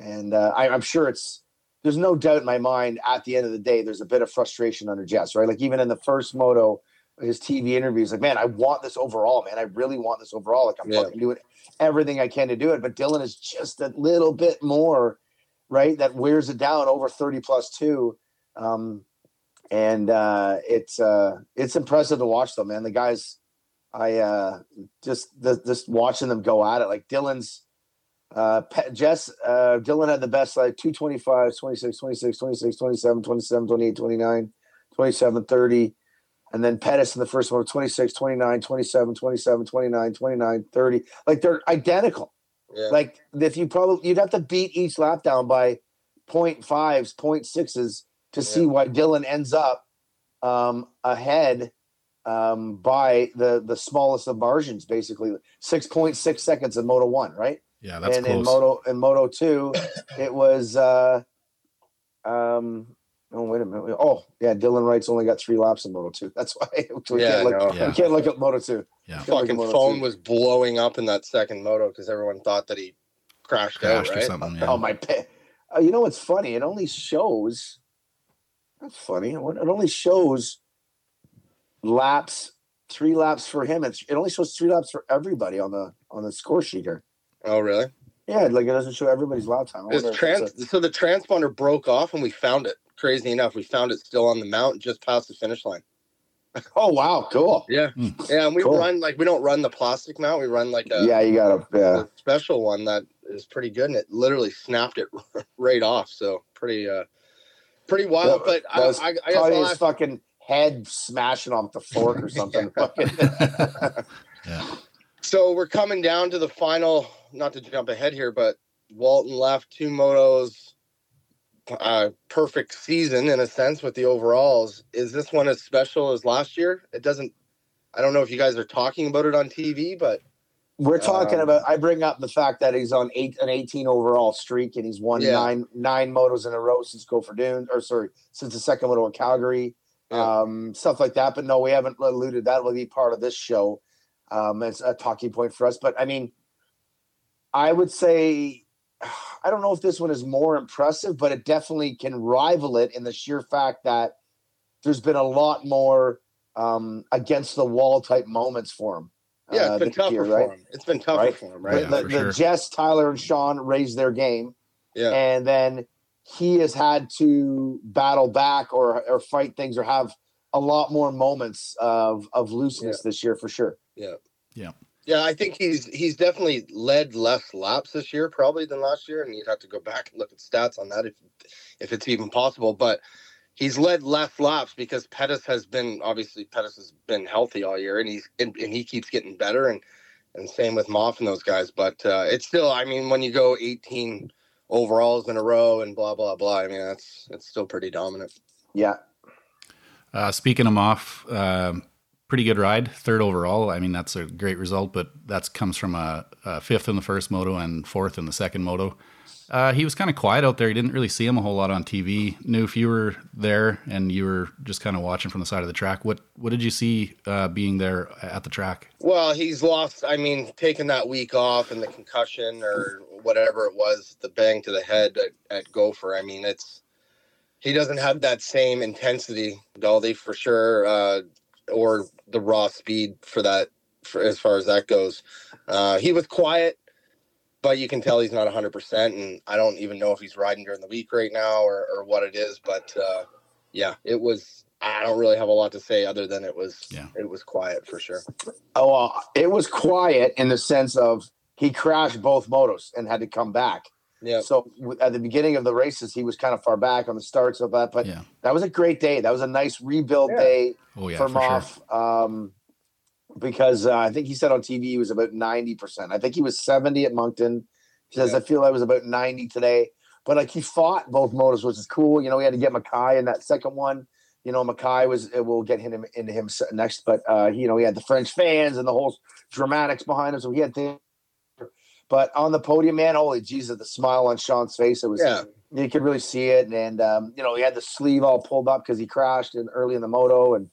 and uh, I, I'm sure it's there's no doubt in my mind at the end of the day there's a bit of frustration under Jess, right? Like even in the first moto, his TV interviews, like man, I want this overall, man. I really want this overall. Like I'm
Yeah.
fucking doing everything I can to do it, but Dylan is just a little bit more, right? That wears it down over 30 plus two. Um, and uh, it's uh, it's impressive to watch though, man. The guys, I uh, just the, just watching them go at it. Like Dylan's, uh, Jess, uh, Dylan had the best like 225, 26, 26, 26, 27, 27, 28, 29, 27, 30. And then Pettis in the first one, 26, 29, 27, 27, 29, 29, 30. Like they're identical.
Yeah.
Like if you probably you'd have to beat each lap down by 0.5s, 0.6s to see why Dylan ends up um, ahead um, by the the smallest of margins, basically 6.6 seconds in Moto One, right?
Yeah, that's
and in. Moto in Moto Two, it was uh, um. Oh wait a minute! Oh yeah, Dylan Wright's only got three laps in Moto Two. <laughs> That's why we,
Yeah,
can't look,
no.
Yeah.
we can't look at Moto Two.
yeah.
Can't look at
Fucking
Moto2.
phone was blowing up in that second moto because everyone thought that he crashed,
Crashed
out,
or something. Yeah.
Oh my! pa- Uh, you know what's funny? It only shows. That's funny. It only shows laps, three laps for him. It's, it only shows three laps for everybody on the on the score sheet here.
Oh, really?
Yeah, like it doesn't show everybody's lap time. I
This
wonder if
trans-
it's
so the transponder broke off and we found it. Crazy enough, we found it still on the mount just past the finish line. <laughs>
oh wow, cool.
Yeah.
Hmm.
Yeah, and we
Cool.
run like we don't run the plastic mount, we run like a,
yeah, you got to. Yeah.
a special one that is pretty good and it literally snapped it <laughs> right off. So pretty uh pretty wild.
That-
but I,
that was
I, I guess
Probably
I'll
his fucking head smashing off the fork or <laughs> something. Fucking-
yeah.
So we're coming down to the final, not to jump ahead here, but Walton left two motos, uh, perfect season in a sense with the overalls. Is this one as special as last year? It doesn't. I don't know if you guys are talking about it on TV, but
We're talking
Um,
about. I bring up the fact that he's on eight an 18 overall streak and he's won
Yeah.
nine nine motos in a row since Gopher Dune, or sorry, since the second moto in Calgary,
Yeah.
um, stuff like that. But no, we haven't alluded. That will be part of this show. Um, it's a talking point for us. But I mean, I would say, I don't know if this one is more impressive, but it definitely can rival it in the sheer fact that there's been a lot more um, against the wall type moments for him.
yeah,
uh,
it's been
this
tougher
year,
for him. It's been tougher
Right.
for him,
The-
right?
Yeah,
the,
for
the
sure.
Jess, Tyler, and Sean raised their game,
Yeah,
and then he has had to battle back or or fight things or have a lot more moments of of looseness this year for sure.
Yeah. Yeah. I think he's he's definitely led less laps this year probably than last year, and you'd have to go back and look at stats on that if if it's even possible. But he's led less laps because Pettis has been obviously Pettis has been healthy all year, and he's and, and he keeps getting better, and and same with Maff and those guys. But uh, it's still, I mean, when you go 18 overalls in a row and blah blah blah, I mean that's it's still pretty dominant.
Yeah,
Uh, speaking of Maff, um pretty good ride, third overall. I mean, that's a great result, but that comes from a, a fifth in the first moto and fourth in the second moto. Uh, he was kind of quiet out there. You didn't really see him a whole lot on TV. Knew if you were there and you were just kind of watching from the side of the track, what what did you see uh, being there at the track?
Well, he's lost. I mean, taking that week off and the concussion or whatever it was, the bang to the head at, at Gopher. I mean, it's he doesn't have that same intensity, Galdi, for sure, uh, or the raw speed for that, for as far as that goes. Uh, he was quiet. but you can tell he's not 100%. And I don't even know if he's riding during the week right now or, or what it is. But uh, yeah, it was. I don't really have a lot to say other than it was.
Yeah.
It was quiet for sure.
Oh, well, it was quiet in the sense of he crashed both motos and had to come back.
Yeah.
So w- at the beginning of the races, he was kind of far back on the starts of that, but
Yeah.
that was a great day. That was a nice rebuild
Yeah.
day
Oh yeah,
for
for, sure.
Maff. Um, because uh, I think he said on TV he was about ninety percent. I think he was seventy at Moncton. He says
Yeah.
I feel I was about ninety today, but like he fought both motos, which is cool. You know, he had to get McKie in that second one. You know, McKie was it will get him into him next, but uh, you know he had the French fans and the whole dramatics behind him, so he had things. But on the podium, man, holy Jesus, the smile on Sean's face, it was
Yeah.
you could really see it. And um, you know, he had the sleeve all pulled up because he crashed in early in the moto. And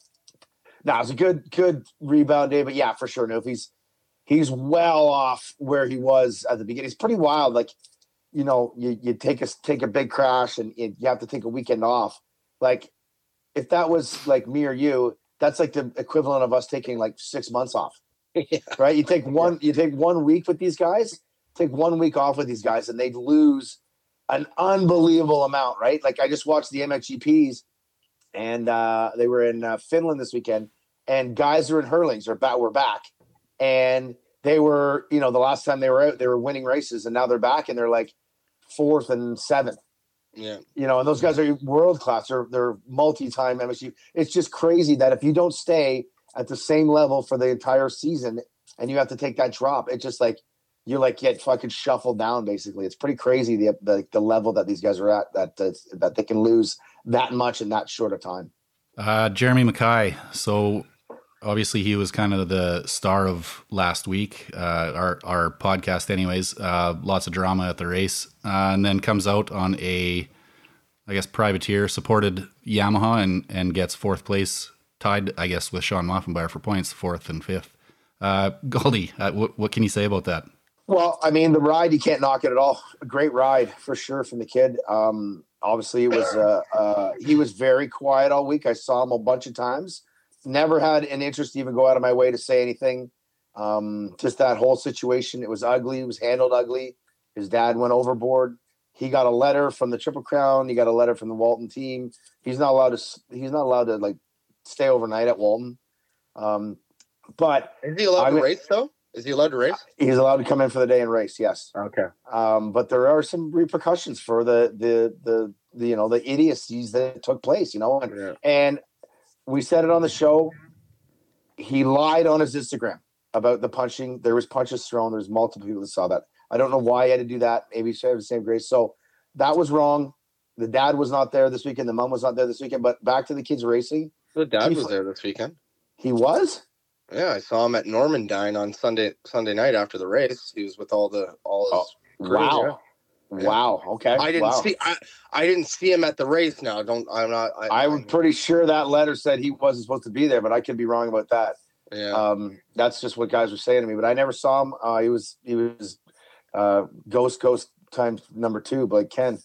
no, it was a good, good rebound day. But yeah, for sure, no, if he's he's well off where he was at the beginning. It's pretty wild. Like, you know, you, you take a take a big crash and you you have to take a weekend off. Like, if that was like me or you, that's like the equivalent of us taking like six months off. <laughs>
Yeah.
Right? You take one, you take one week with these guys, take one week off with these guys, and they'd lose an unbelievable amount, right? Like I just watched the MXGPs, and uh, they were in uh, Finland this weekend, and guys are in hurlings back. We're back, and they were, you know, the last time they were out, they were winning races, and now they're back, and they're like fourth and seventh.
Yeah.
You know, and those guys are world class. They're they're multi-time MSU. It's just crazy that if you don't stay at the same level for the entire season, and you have to take that drop, it's just like you like get fucking shuffled down. Basically, it's pretty crazy the the, the level that these guys are at. That that that they can lose that much in that short of time.
Uh, Jeremy McKie. So obviously he was kind of the star of last week, uh, our our podcast, anyways. Uh, lots of drama at the race, uh, and then comes out on a, I guess, privateer supported Yamaha and and gets fourth place, tied, I guess, with Shawn Maffenbeier for points, fourth and fifth. Uh, Galdi, uh, what can you say about that?
Well, I mean, the ride you can't knock it at all. A great ride for sure from the kid. Um, obviously, it was uh, uh, he was very quiet all week. I saw him a bunch of times. Never had an interest to even go out of my way to say anything. Um, just that whole situation. It was ugly. It was handled ugly. His dad went overboard. He got a letter from the Triple Crown. He got a letter from the Walton team. He's not allowed to. He's not allowed to like stay overnight at Walton. Um, but
Is he allowed
I
to race though? Is he allowed to race?
he's allowed to come in for the day and race. Yes.
Okay.
um, but there are some repercussions for the, the the the you know the idiocies that took place you know and,
Yeah.
and we said it on the show he lied on his instagram about the punching there was punches thrown there's multiple people that saw that i don't know why he had to do that maybe he should have the same grace so that was wrong the dad was not there this weekend the mom was not there this weekend but back to the kids racing
The dad
He
was there this weekend.
he was
Yeah, I saw him at Normandine on Sunday Sunday night after the race. He was with all the all his crew,
wow
yeah.
wow okay
I didn't
wow.
see I, I didn't see him at the race now. Don't I'm not I,
was pretty sure that letter said he wasn't supposed to be there, but I could be wrong about that.
yeah.
Um, that's just what guys were saying to me, but I never saw him. Uh, he was he was uh, ghost ghost times number two, but Ken.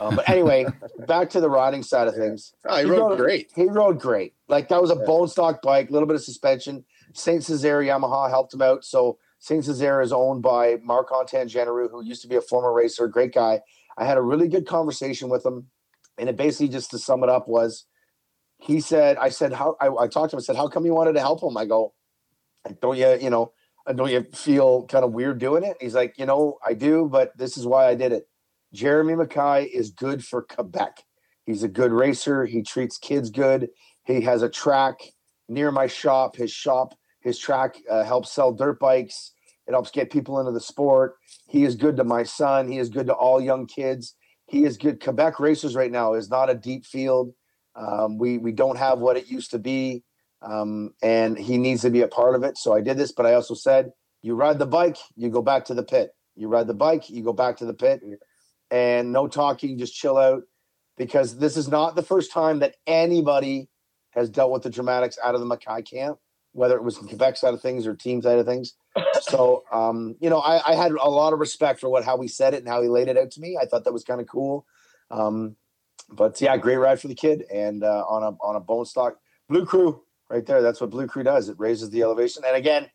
Um, but anyway, <laughs> back to the riding side of things.
Oh, he
he
rode
rode-
great.
He rode great. Like that was a
Yeah.
bone stock bike, a little bit of suspension. Saint Cesare Yamaha helped him out. So Saint Cesare is owned by Marc Antangeneru, who used to be a former racer, great guy. I had a really good conversation with him, and it basically just to sum it up was, he said, I said, how I, I talked to him. I said, how come you wanted to help him? I go, don't you, you know, don't you feel kind of weird doing it? He's like, you know, I do, but this is why I did it. Jeremy McKie is good for Quebec. He's a good racer. He treats kids good. He has a track near my shop. His shop, his track uh, helps sell dirt bikes. It helps get people into the sport. He is good to my son. He is good to all young kids. He is good. Quebec racers right now is not a deep field. Um, we we don't have what it used to be, um, and he needs to be a part of it. So I did this, but I also said, you ride the bike, you go back to the pit. You ride the bike, you go back to the pit, and no talking, just chill out, because this is not the first time that anybody has dealt with the dramatics out of the McKie camp, whether it was the Quebec side of things or team side of things. <laughs> So, um, you know, I, I had a lot of respect for what how he said it and how he laid it out to me. I thought that was kind of cool. Um, but yeah, great ride for the kid, and uh, on a on a bone stock blue crew right there. That's what blue crew does. It raises the elevation, and again,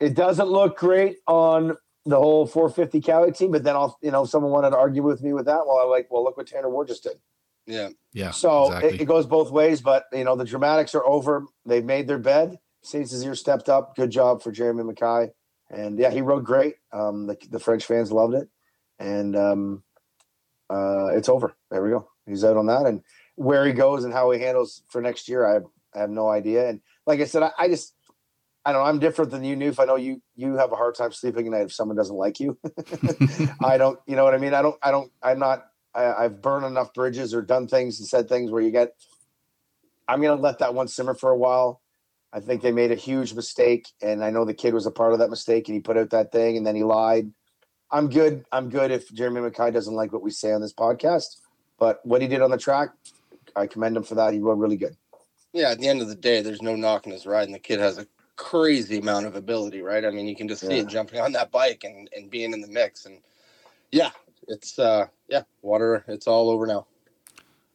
it doesn't look great on the whole 450 Kawi team, but then I'll, you know, if someone wanted to argue with me with that, well, I'm like, well, look what Tanner Ward just did.
Yeah.
Yeah.
So
exactly.
it, it goes both ways, but you know, the dramatics are over. They've made their bed. Saint Cecilia stepped up. Good job for Jeremy McKie. And yeah, he rode great. Um, the, the French fans loved it. And um, uh, it's over. There we go. He's out on that. And where he goes and how he handles for next year, I have, I have no idea. And like I said, I, I just, I don't know. I'm different than you, Noof. I know you you have a hard time sleeping at night if someone doesn't like you. <laughs> I don't. You know what I mean? I don't. I don't. I'm not. I, I've burned enough bridges or done things and said things where you get. I'm gonna let that one simmer for a while. I think they made a huge mistake, and I know the kid was a part of that mistake, and he put out that thing, and then he lied. I'm good. I'm good if Jeremy McKie doesn't like what we say on this podcast, but what he did on the track, I commend him for that. He rode really good.
Yeah. At the end of the day, there's no knocking his ride, and the kid has a crazy amount of ability, right? I mean, you can just see
Yeah.
it jumping on that bike and, and being in the mix. And yeah, it's, uh, yeah, water, it's all over now.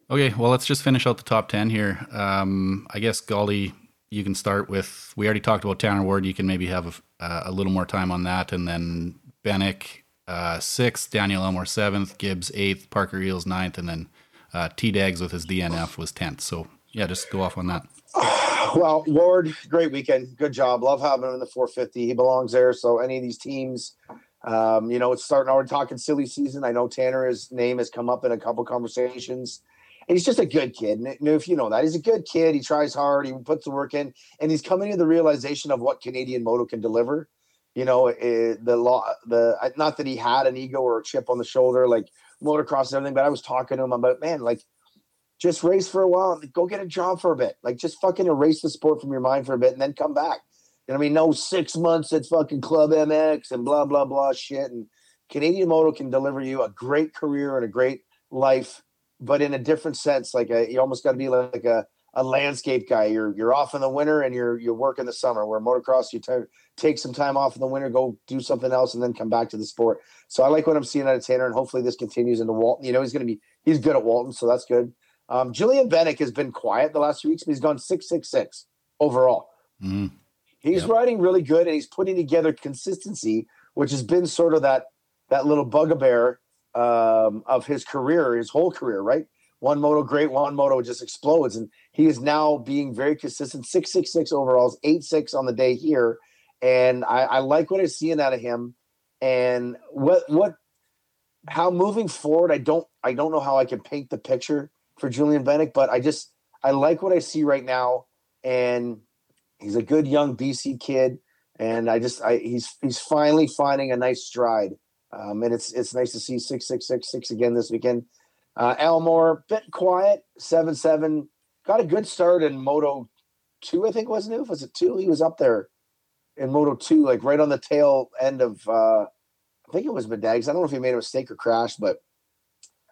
Okay, well, let's just finish out the top 10 here. Um, I guess, Galdi, you can start with. We already talked about Tanner Ward. You can maybe have a, uh, a little more time on that. And then Benek, uh, sixth, Daniel Elmore, seventh, Gibbs, eighth, Parker Eels, ninth, and then uh, T Dags with his DNF was 10th. So, yeah, just go off on that. <sighs>
Well, Ward, great weekend. Good job. Love having him in the 450. He belongs there. So any of these teams, um, you know, it's starting already talking silly season. I know Tanner, his name has come up in a couple conversations. And he's just a good kid. If you know that, he's a good kid. He tries hard. He puts the work in, and he's coming to the realization of what Canadian Moto can deliver. You know, the law, the not that he had an ego or a chip on the shoulder, like motocross and everything. But I was talking to him about, man, like just race for a while go get a job for a bit. Like just fucking erase the sport from your mind for a bit and then come back. You know what I mean? No six months at fucking Club MX and blah, blah, blah shit. And Canadian Moto can deliver you a great career and a great life, but in a different sense. Like a, you almost got to be like a, a landscape guy. You're you're off in the winter and you're you work in the summer. Where motocross, you t- take some time off in the winter, go do something else, and then come back to the sport. So I like what I'm seeing out of Tanner, and hopefully this continues into Walton. You know, he's going to be he's good at Walton, so that's good. Um, Julien Benek has been quiet the last few weeks, but he's gone six six six overall.
Mhm.
He's
Yep.
riding really good, and he's putting together consistency, which has been sort of that that little bugbear um, of his career, his whole career, right? One moto great, one moto just explodes, and he is now being very consistent. Six six six overalls, eight six on the day here, and I, I like what I'm seeing out of him. And what what how moving forward, I don't I don't know how I can paint the picture for Julien Benek, but I just I like what I see right now, and he's a good young BC kid, and I just I he's he's finally finding a nice stride, um, and it's it's nice to see six six six six again this weekend. Uh, Elmore bit quiet seven seven. Got a good start in Moto two I think wasn't it? Was it two? He was up there in Moto two like right on the tail end of uh, I think it was Medags. I don't know if he made a mistake or crashed but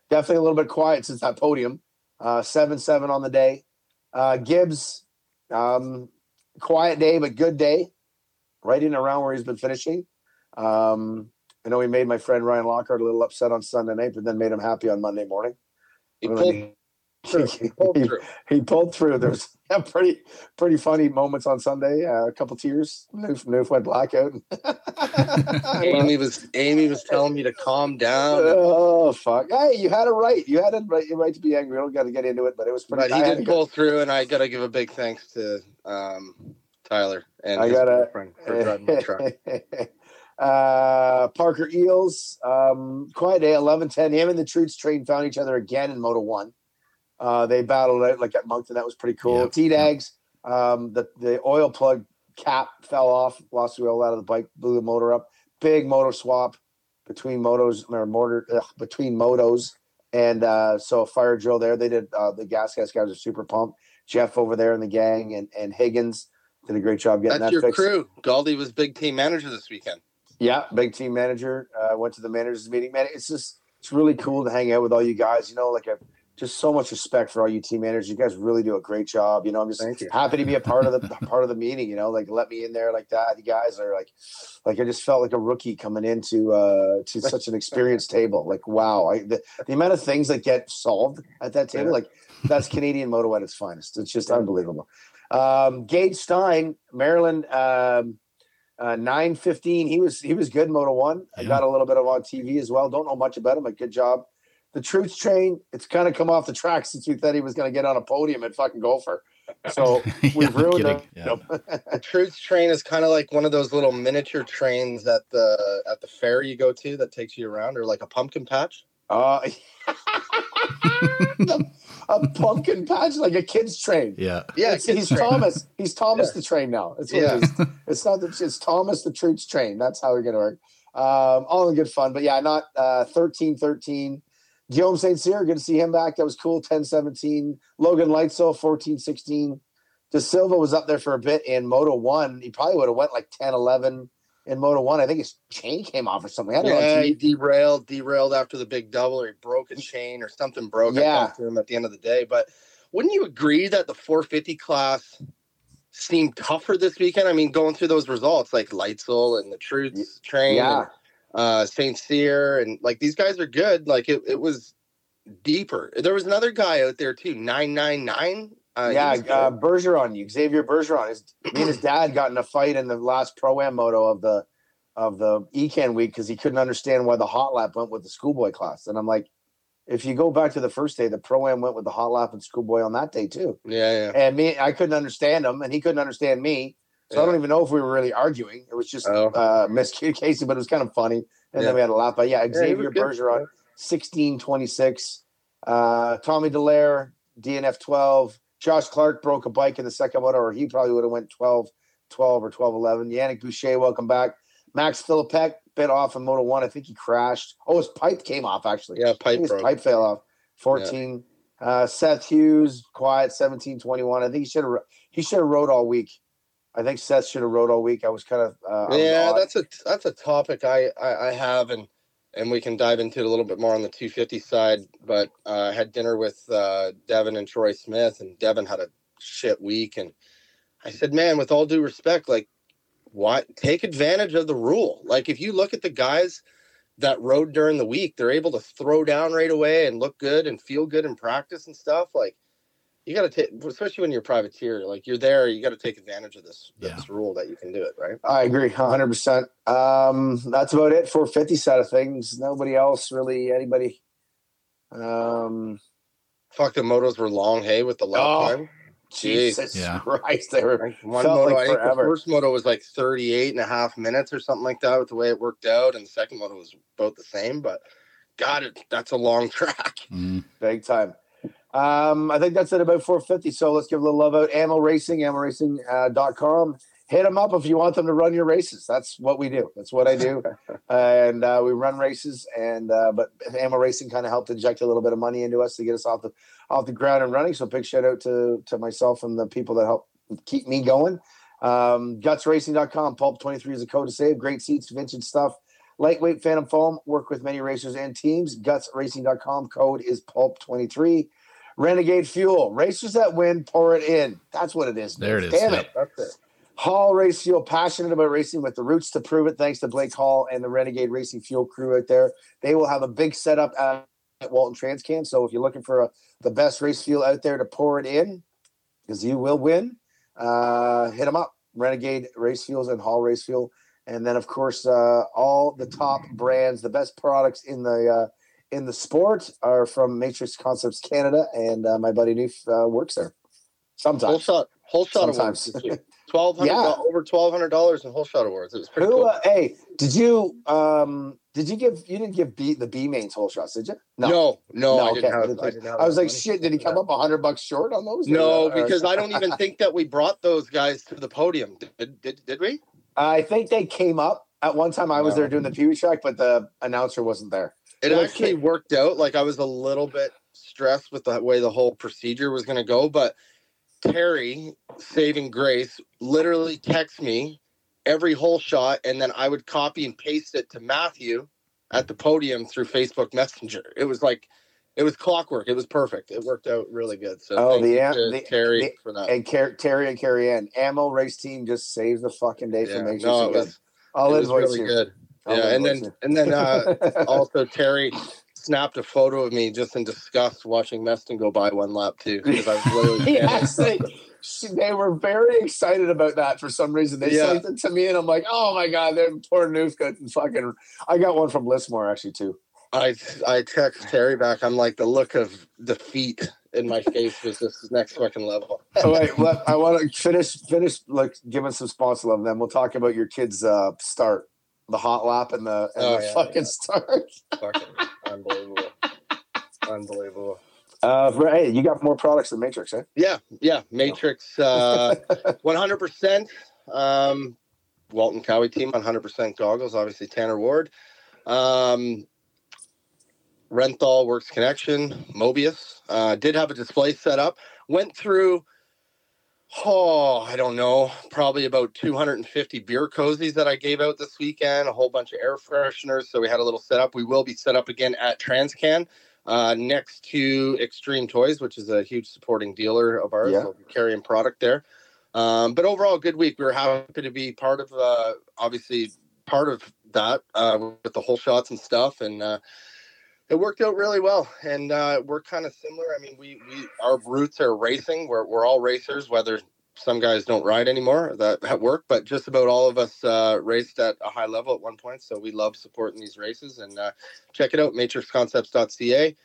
definitely a little bit quiet since that podium. Uh, seven seven on the day. Uh, Gibbs um, quiet day but good day. Right in around where he's been finishing. Um, I know he made my friend Ryan Lockhart a little upset on Sunday night, but then made him happy on Monday morning.
He pulled
he-
through. <laughs> He pulled through.
he pulled through. There was <laughs> pretty pretty funny moments on Sunday. Uh, a couple tears. Noof, Noof went blackout. <laughs>
Amy was Amy was telling me to calm down,
oh fuck! Hey, you had a right. You had a right. Right to be angry. We don't got to get into it, but it was pretty.
but he did
to go-
pull through, and I gotta give a big thanks to um, Tyler and
I
his
gotta-
girlfriend for driving the truck.
Uh, Parker Eels, um, quiet day, 11 10. Him and the Truths train found each other again in Moto 1. Uh, they battled out like at Moncton. That was pretty cool.
Yep.
T Dags, um, the, the oil plug cap fell off, lost the oil out of the bike, blew the motor up. Big motor swap between motos or motor ugh, between motos. And uh, so a fire drill there. They did uh, the gas gas guys are super pumped. Jeff over there in the gang and, and Higgins did a great job getting
That's
that
your
fixed.
crew. Galdi was big team manager this weekend.
Yeah, big team manager. Uh, went to the managers meeting. Man, it's just it's really cool to hang out with all you guys. You know, like I've just so much respect for all you team managers. You guys really do a great job. You know, I'm just happy to be a part of the <laughs> part of the meeting. You know, like let me in there like that. You guys are like, like I just felt like a rookie coming into uh to such an experienced table. Like wow, I, the the amount of things that get solved at that table,
Yeah.
like that's Canadian moto at its finest. It's just unbelievable. Um, Gage Stein, Maryland. Um, Uh, nine fifteen. He was he was good. Moto one. I got a little bit of on TV as well. Don't know much about him, but good job. The Truth Train. It's kind of come off the track since we thought he was going to get on a podium at fucking Gopher. So <laughs> we've
no
ruined
kidding.
him.
Yeah.
The <laughs> <laughs> Truth Train is kind of like one of those little miniature trains at the at the fair you go to that takes you around, or like a pumpkin patch.
Uh, a pumpkin patch like a kid's train.
Yeah.
Yeah,
It's- he's
train.
Thomas. He's Thomas
Yeah.
the train now. It's what
Yeah.
it is. It's not the, it's Thomas the Truth's train. That's how we're gonna work. Um, all in good fun, but yeah, not uh 13 13. Guillaume St. Cyr, good to see him back. That was cool. 10 17. Logan Lightsoul, 14 16. De Silva was up there for a bit in Moto 1. He probably would have went like 10 11 in Moto 1. I think his chain came off or something. I on
Yeah,
TV.
he derailed, derailed after the big double, or he broke his chain, or something broke.
Yeah.
to him at the end of the day. But wouldn't you agree that the 450 class seemed tougher this weekend? I mean, going through those results, like Lightsoul and the Truth Train,
Yeah.
and, uh, Saint Cyr, and like these guys are good. Like it, it was deeper. There was another guy out there too, 999. Uh,
yeah, uh, Bergeron, you Xavier Bergeron. His, me and his dad got in a fight in the last pro am moto of the of the Ecan week because he couldn't understand why the hot lap went with the schoolboy class. And I'm like, if you go back to the first day, the pro am went with the hot lap and schoolboy on that day too.
yeah, yeah.
And me, I couldn't understand him, and he couldn't understand me. So I don't even know if we were really arguing. It was just
Oh.
uh, miscommunication, but it was kind of funny. And
Yeah.
then we had a laugh. But yeah,
Yeah,
Xavier
good.
Bergeron, sixteen twenty six. Uh, Tommy Delaire, DNF 12. Josh Clark broke a bike in the second moto, or he probably would have went 12 12 or 12 11. Yannick Boucher, welcome back. Max Philippek bit off in Moto 1. I think he crashed. Oh, his pipe came off, actually.
Yeah, pipe
his
broke.
pipe fell off. 14. Uh, Seth Hughes, quiet, 17 21. I think he should have he should have rode all week. I think Seth should have rode all week. I was kind of uh,
yeah, that's a that's a topic I, I I have and and we can dive into it a little bit more on the 250 side. But uh, I had dinner with uh, Devin and Troy Smith, and Devin had a shit week, and I said, man, with all due respect, like, why take advantage of the rule? Like, if you look at the guys that rode during the week, they're able to throw down right away and look good and feel good in practice and stuff. Like, you got to take, especially when you're a privateer, like you're there, you got to take advantage of this
Yeah.
this rule that you can do it, right?
I agree, hundred percent. Um, that's about it for fifty side of things. Nobody else really. Anybody? Um,
Fuck, the motos were long, hey, with the lap
Oh,
time.
Jesus
Yeah.
Christ, they were
Like, One
felt
moto,
like
I think
forever.
the first moto was like 38 and a half minutes or something like that with the way it worked out. And the second moto was about the same, but God, it, that's a long <laughs> track.
Mm.
big time. Um, I think that's it about 450. So let's give a little love out. AMO Racing, AmmoRacing.com. Hit them up if you want them to run your races. That's what we do. That's what I do. <laughs> and uh, we run races. And uh, but AMO Racing kind of helped inject a little bit of money into us to get us off the off the ground and running. So big shout out to to myself and the people that help keep me going. Um, gutsracing.com. Pulp 23 is a code to save. Great seats, vintage stuff. Lightweight Phantom Foam. Work with many racers and teams. Gutsracing.com. Code is Pulp 23. Renegade Fuel. Racers that win, pour it in. That's what it is.
There it is,
Damn
yeah.
it.
That's it.
Hall Race Fuel, passionate about racing with the roots to prove it. Thanks to Blake Hall and the Renegade Racing Fuel crew out there. They will have a big setup at at Walton Transcan. So if you're looking for a, the best race fuel out there to pour it in, because you will win, uh, hit them up. Renegade Race Fuels and Hall Race Fuel. And then, of course, uh, all the top brands, the best products in the uh, in the sport are from Matrix Concepts Canada, and uh, my buddy Neef uh, works there. Sometimes Whole
shot, whole shot
Sometimes.
awards. <laughs> Twelve hundred
Yeah.
over twelve hundred dollars in whole shot awards. It was pretty
Who?
cool.
Uh, hey, did you um did you give you didn't give B the B mains whole shots, did you?
no, no,
No,
I,
okay.
didn't have, I didn't
I was like,
money.
shit, did he come up a hundred bucks short on those?
No, because I don't even <laughs> think that we brought those guys to the podium. Did, did, did we?
I think they came up at one time. I was
No.
there doing the Pee Wee track, but the announcer wasn't there.
It
Well,
actually
kid-
worked out. Like I was a little bit stressed with the way the whole procedure was going to go, but Terry, saving grace, literally texts me every whole shot, and then I would copy and paste it to Matthew at the podium through Facebook Messenger. It was like it was clockwork. It was perfect. It worked out really good. So
Oh, the am- the-
Terry
the-
for that.
And Car- Terry and Carrie Ann, AMO Race Team just saves the fucking day for
Yeah,
Matrix
no, it
again.
was,
I'll
it was really
you.
good.
I'll
yeah, and then and then uh, <laughs> also Terry snapped a photo of me just in disgust watching Meston go by one lap too because I was literally
yes, they- she- they were very excited about that for some reason. They
Yeah.
sent it to me, and I'm like, oh my god, they're poor Noof and fucking. I got one from Lismore actually too.
I I text Terry back. I'm like the look of defeat in my face was this next fucking level.
Oh, wait, let, I want to finish finish like giving some sponsor love. Then we'll talk about your kids' uh, start, the hot lap and the and
Oh,
the
yeah,
fucking
yeah.
start.
Fucking unbelievable. Unbelievable.
Uh, right, hey, you got more products than Matrix, eh?
Yeah, yeah. Matrix uh <laughs> 100%. Um Walton Kawi team 100% goggles, obviously Tanner Ward. Um Renthal Works Connection, Mobius. Uh did have a display set up. Went through oh, I don't know, probably about 250 beer cozies that I gave out this weekend, a whole bunch of air fresheners. So we had a little setup. We will be set up again at Transcan uh, next to Extreme Toys, which is a huge supporting dealer of ours.
Yeah.
We'll be carrying product there. Um, but overall, good week. We were happy to be part of, uh, obviously, part of that uh, with the whole shots and stuff. And uh, it worked out really well. And uh, we're kind of similar. I mean, we, we our roots are racing. We're, we're all racers, whether some guys don't ride anymore that at work, but just about all of us uh, raced at a high level at one point. So we love supporting these races and uh, check it out, matrixconcepts.ca.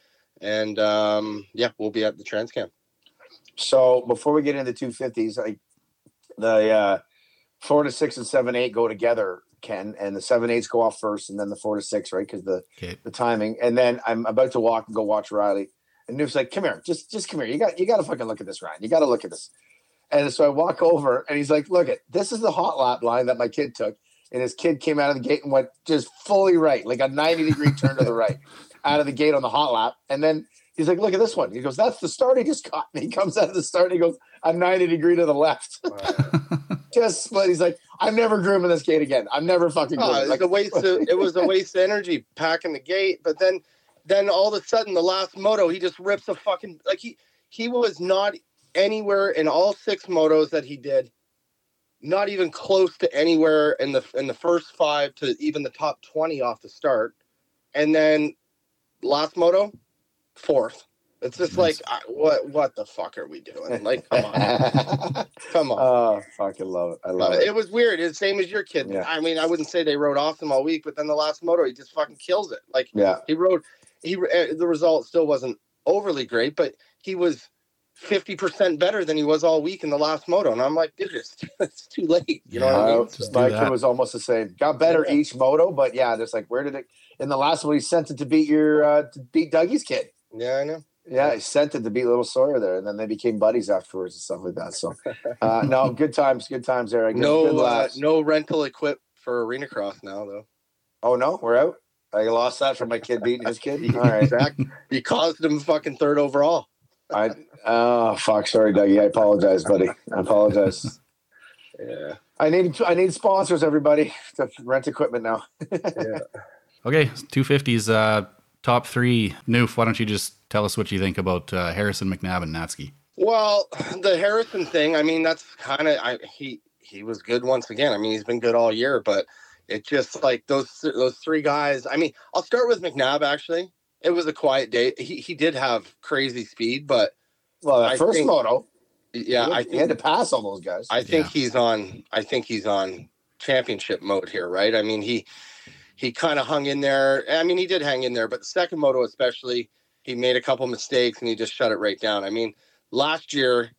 And um, yeah, we'll be at the Transcan.
So before we get into two fifties, like the uh, to six and seven eight go together, Ken, and the seven eights go off first, and then the four to six, right? Because the
Okay.
the timing. And then I'm about to walk and go watch Riley, and Noof's like, "Come here, just just come here. You got you got to fucking look at this, Ryan. You got to look at this." And so I walk over, and he's like, "Look at this is the hot lap line that my kid took." And his kid came out of the gate and went just fully right, like a 90 degree turn to the right, <laughs> out of the gate on the hot lap. And then he's like, "Look at this one." He goes, "That's the start he just caught." And <laughs> he comes out of the start and he goes a 90 degree to the left, <laughs> just split. He's like, "I'm never grooming this gate again. I'm never fucking
Oh,
grooming."
it was
like,
a waste of it was a waste of energy packing the gate. But then then all of a sudden the last moto, he just rips a fucking like he he was not anywhere in all six motos that he did, not even close to anywhere in the in the first five to even the top twenty off the start. And then last moto, fourth. It's just like I, what what the fuck are we doing? Like come on. <laughs> Come on.
oh, fucking love it. I love
But
it.
it was weird. It's the same as your kid.
Yeah.
I mean, I wouldn't say they rode off them all week, but then the last moto, he just fucking kills it. Like
Yeah.
he rode, he uh, the result still wasn't overly great, but he was fifty percent better than he was all week in the last moto. And I'm like, dude, it's, <laughs> it's too late. You know what I mean?
Just do
my kid was almost the same. Got better
Yeah.
each moto, but yeah, just like where did it? In the last one, he sent it to beat your uh, to beat Dougie's kid.
Yeah, I know.
Yeah, he sent it to beat Little Sawyer there, and then they became buddies afterwards and stuff like that. So, <laughs> uh, no, good times, good times, Eric. Good,
No,
good
uh, no rental equip for arena cross now though.
Oh no, we're out. I lost that from my kid beating his kid. <laughs> All right,
Zach, you caused him fucking third overall.
I oh fuck, sorry, Dougie. I apologize, buddy. I apologize.
Yeah,
I need I need sponsors, everybody, to rent equipment now. <laughs>
yeah.
Okay, 250s, uh, top three. Noof, why don't you just tell us what you think about uh, Harrison, McNabb, and Natzke?
Well, the Harrison thing, I mean, that's kind of I he he was good once again. I mean, he's been good all year, but it just like those those three guys. I mean, I'll start with McNabb actually. It was a quiet day. He he did have crazy speed, but
Well, that
I
first
think-
moto,
yeah,
he,
I
had, he had to pass all those guys.
I think
Yeah.
he's on I think he's on championship mode here, right? I mean, he he kind of hung in there. I mean, he did hang in there, but the second moto especially, he made a couple mistakes and he just shut it right down. I mean, last year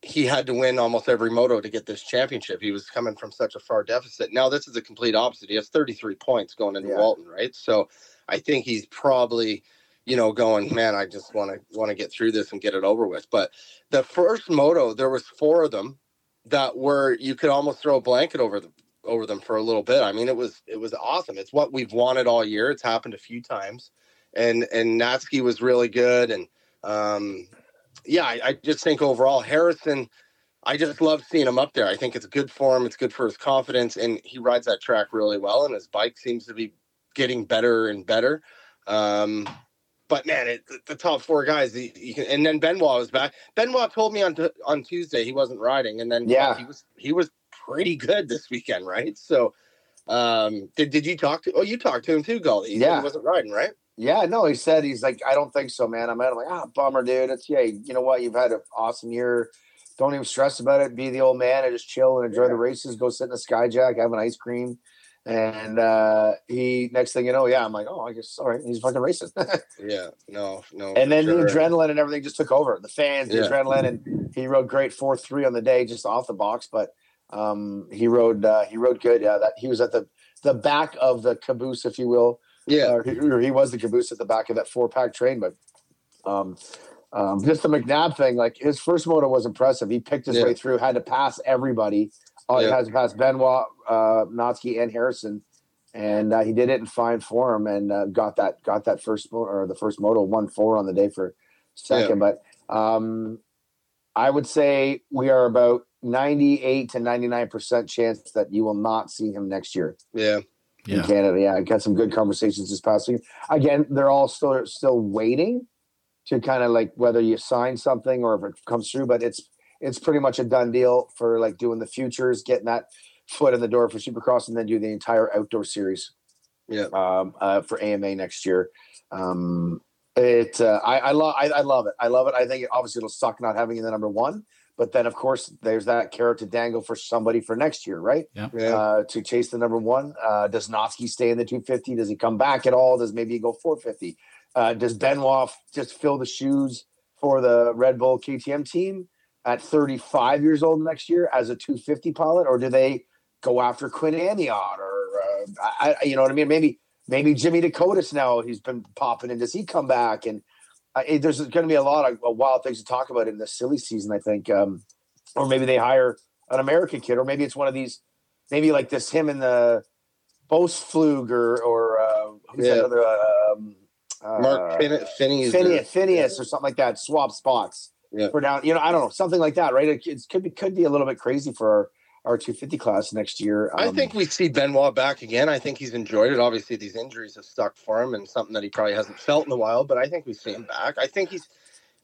he had to win almost every moto to get this championship. He was coming from such a far deficit. Now this is a complete opposite. He has 33 points going into
Yeah.
Walton, right? So I think he's probably, you know, going, man, I just want to want to get through this and get it over with. But the first moto, there was four of them that were you could almost throw a blanket over the over them for a little bit. I mean, it was it was awesome. It's what we've wanted all year. It's happened a few times, and and Natzke was really good. And um, yeah, I, I just think overall Harrison, I just love seeing him up there. I think it's good for him. It's good for his confidence, and he rides that track really well. And his bike seems to be getting better and better. Um, but man, it, the- top four guys, the, you can, and then Benoit was back. Benoit told me on t- on Tuesday he wasn't riding, and then
Yeah.
he was he was pretty good this weekend, right? So, um, did did you talk to? Oh, you talked to him too. He
Yeah.
he wasn't riding, right?
Yeah, no, he said he's like, I don't think so, man. I'm, at, I'm like, ah, bummer, dude. It's yeah, you know what? You've had an awesome year. don't even stress about it. Be the old man and just chill and enjoy the races. Go sit in the skyjack, have an ice cream. And uh, he, next thing you know, yeah, I'm like, oh, I guess, all right, he's fucking racist. <laughs>
Yeah, no, no.
and then
sure.
the adrenaline and everything just took over. The fans, the
Yeah.
adrenaline, and he rode great four three on the day, just off the box. But um, he rode uh, he rode good. Yeah, that he was at the the back of the caboose, if you will.
Yeah,
or he, or he was the caboose at the back of that four pack train. But um, um, just the McNabb thing, like his first moto was impressive. He picked his
Yeah.
way through, had to pass everybody. Uh, He
Yeah.
has to pass Benoit, uh, Natzke, and Harrison, and uh, he did it in fine form and uh, got that got that first moto or the first moto one four on the day for second. But um, I would say we are about ninety eight to ninety nine percent chance that you will not see him next year
yeah,
in
Yeah.
Canada. Yeah, I got some good conversations this past week. Again, they're all still still waiting to kind of like whether you sign something or if it comes through, but it's it's pretty much a done deal for like doing the futures, getting that foot in the door for Supercross, and then do the entire outdoor series.
Yeah.
Um, uh, for AMA next year. Um, it uh, I I love I, I love it. I love it. I think obviously it'll suck not having you the number one, but then of course there's that carrot to dangle for somebody for next year, right?
yeah.
uh, to chase the number one. Uh, does Natzke stay in the 250? Does he come back at all? Does maybe he go 450? Uh, does Benoit just fill the shoes for the Red Bull KTM team at 35 years old next year as a 250 pilot, or do they go after Quinn Amiot or uh, I, I, you know what I mean? Maybe maybe Jimmy Decotis now he's been popping in. Does he come back? And it- there's going to be a lot of uh, wild things to talk about in this silly season, I think. Um, or maybe they hire an American kid, or maybe it's one of these, maybe like this him and the Bosflug or or uh, who's that
Yeah.
other um, uh,
Mark Fin- Finney's
Phineas, Phineas or something like that. Swap spots
Yeah.
for down. You know, I don't know, something like that, right? It, it could be could be a little bit crazy for our, our 250 class next year.
I
Um,
think we see Benoit back again. I think he's enjoyed it. Obviously, these injuries have stuck for him, and something that he probably hasn't felt in a while. But I think we see him back. I think he's,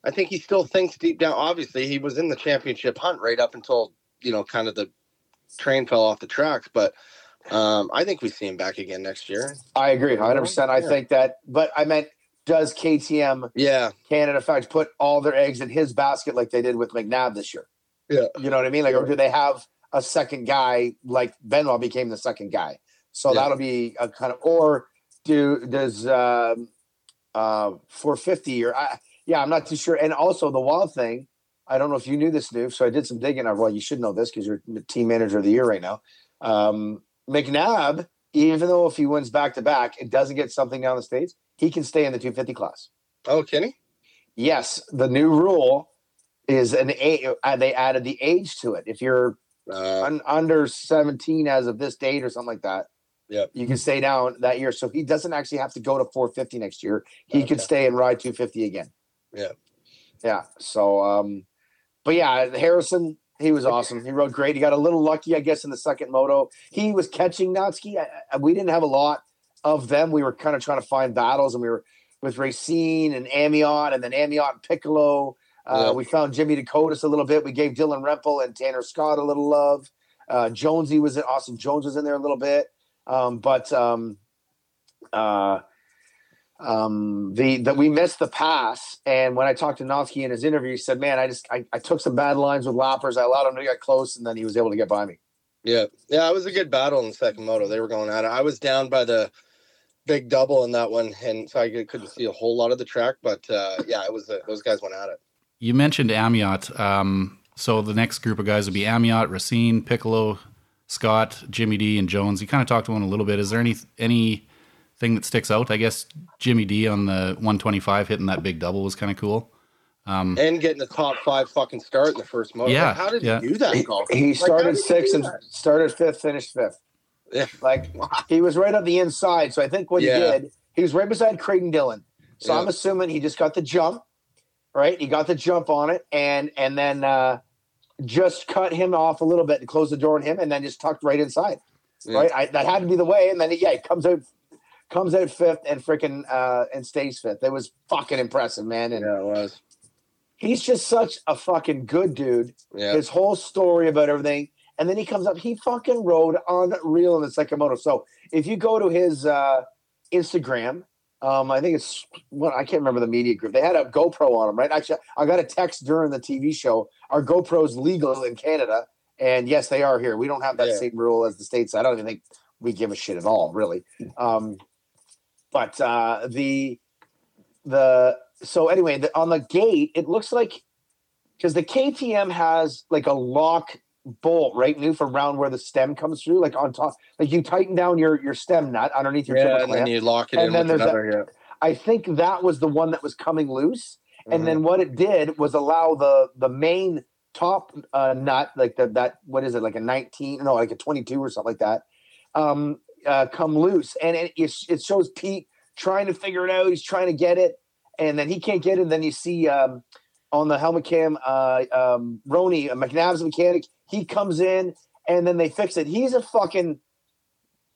I think he still thinks deep down. Obviously, he was in the championship hunt right up until you know, kind of the train fell off the tracks. But um, I think we see him back again next year.
I agree, 100. percent I
Yeah.
think that, but I meant does KTM
Yeah,
Canada Facts put all their eggs in his basket like they did with McNabb this year?
Yeah.
you know what I mean. Like, or do they have a second guy like Benoit became the second guy? So
Yeah.
that'll be a kind of, or do does um, uh 450 or I, yeah, I'm not too sure. And also the wall thing, I don't know if you knew this, Noob. So I did some digging. I Well, you should know this because you're the team manager of the year right now. Um, McNabb, even though if he wins back to back, it doesn't get something down the states. He can stay in the 250 class.
Oh, Kenny.
Yes, the new rule is an age. Uh, they added the age to it. If you're
Uh,
un, under 17 as of this date or something like that,
Yep.
you can stay down that year. So he doesn't actually have to go to 450 next year. He could stay and ride 250 again.
Yeah.
Yeah. So, um, but yeah, Harrison, he was awesome. He rode great. He got a little lucky, I guess, in the second moto. He was catching Natzke. We didn't have a lot of them. We were kind of trying to find battles, and we were with Racine and Amiot, and then Amiot and Piccolo. Uh,
Yeah.
We found Jimmy Decotis a little bit. We gave Dylan Rempel and Tanner Scott a little love. Uh, Jonesy was in, Austin Jones was in there a little bit, um, but um, uh, um, the that we missed the pass. And when I talked to Natzke in his interview, he said, "Man, I just I, I took some bad lines with lappers. I allowed him to get close, and then he was able to get by me."
Yeah, yeah, it was a good battle in the second moto. They were going at it. I was down by the big double in that one, and so I couldn't see a whole lot of the track. But uh, yeah, it was uh, those guys went at it.
You mentioned Amiot. Um, so the next group of guys would be Amiot, Racine, Piccolo, Scott, Jimmy D, and Jones. You kind of talked to one a little bit. Is there any anything that sticks out? I guess Jimmy D on the 125 hitting that big double was kind of cool. Um,
And getting the top five fucking start in the first moto.
Yeah,
Like, how did
yeah.
he do that?
He,
golf?
he
Like,
started sixth and
that?
started fifth, finished fifth.
Yeah.
Like he was right on the inside. So I think what
Yeah.
he did, he was right beside Creighton Dillon. So
Yeah.
I'm assuming he just got the jump, right? He got the jump on it, and and then uh, just cut him off a little bit and closed the door on him, and then just tucked right inside.
Yeah.
Right, I, that had to be the way. And then yeah, he comes out, comes out fifth and freaking uh, and stays fifth. It was fucking impressive, man. And
Yeah, it was.
he's just such a fucking good dude
Yeah,
his whole story about everything. And then he comes up, he fucking rode unreal in the second moto. So if you go to his uh, Instagram, Um, I think it's what I can't remember the media group. They had a GoPro on them, right? Actually, I got a text during the TV show. Are GoPros legal in Canada? And yes, they are here. We don't have that
Yeah.
same rule as the states. I don't even think we give a shit at all, really. Um, but uh, the the so anyway, the, on the gate, it looks like because the KTM has like a lock bolt right new for round where the stem comes through, like on top, like you tighten down your your stem nut underneath your
Yeah, and then you lock it
And
in
then there's that-
another.
I think that was the one that was coming loose,
yeah.
and then what it did was allow the the main top uh, nut, like the that what is it, like a nineteen, no, like a twenty two or something like that, um, uh, come loose, and it it it shows Pete trying to figure it out. He's trying to get it, and then he can't get it. And then you see um, on the helmet cam, uh, um, Roni, a McNabb's mechanic, he comes in, and then they fix it. He's a fucking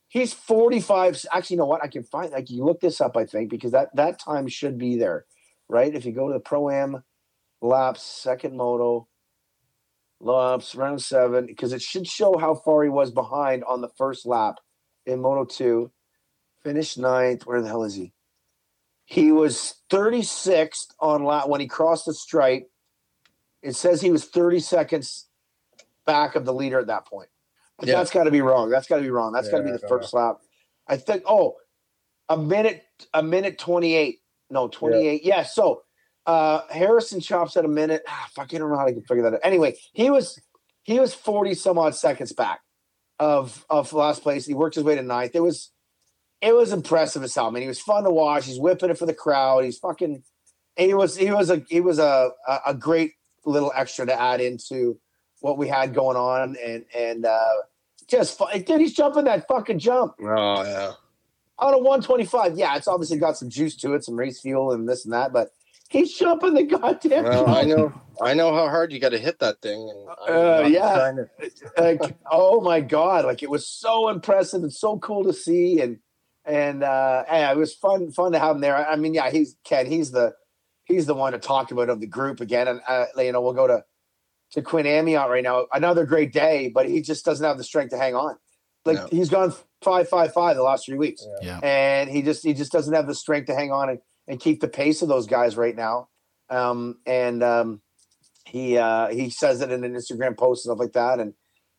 He's 45. Actually, you know what? I can find like you look this up, I think, because that that time should be there, right? If you go to the Pro Am laps, second moto, laps, round seven, because it should show how far he was behind on the first lap in Moto 2. Finished ninth. Where the hell is he? He was 36th on lap when he crossed the stripe. It says he was 30 seconds back of the leader at that point. But
Yeah.
that's got to be wrong. That's got to be wrong. That's got to be the first lap. I think. Oh, a minute, a minute twenty-eight. No, twenty-eight. Yeah. so uh Harrison chops at a minute. Ah, fuck, I don't know how I can figure that out. Anyway, he was he was forty some odd seconds back of of last place. He worked his way to ninth. It was it was impressive as hell. I mean, he was fun to watch. He's whipping it for the crowd. He's fucking. He was he was a he was a a, a great little extra to add into what we had going on and and uh just dude he's jumping that fucking jump
Oh yeah.
On a 125 yeah it's obviously got some juice to it some race fuel and this and that but he's jumping the goddamn
Well, I know. I know how hard you got to hit that thing. And
Uh, yeah. like oh my god like it was so impressive and so cool to see and and uh yeah it was fun fun to have him there i, I mean yeah he's ken he's the he's the one to talk about of the group again and uh, you know we'll go to to quinn amiot right now another great day but he just doesn't have the strength to hang on like
No.
he's gone five five five the last three weeks
Yeah.
and he just he just doesn't have the strength to hang on and, and keep the pace of those guys right now. Um, and um, he uh, he says it in an Instagram post and stuff like that, and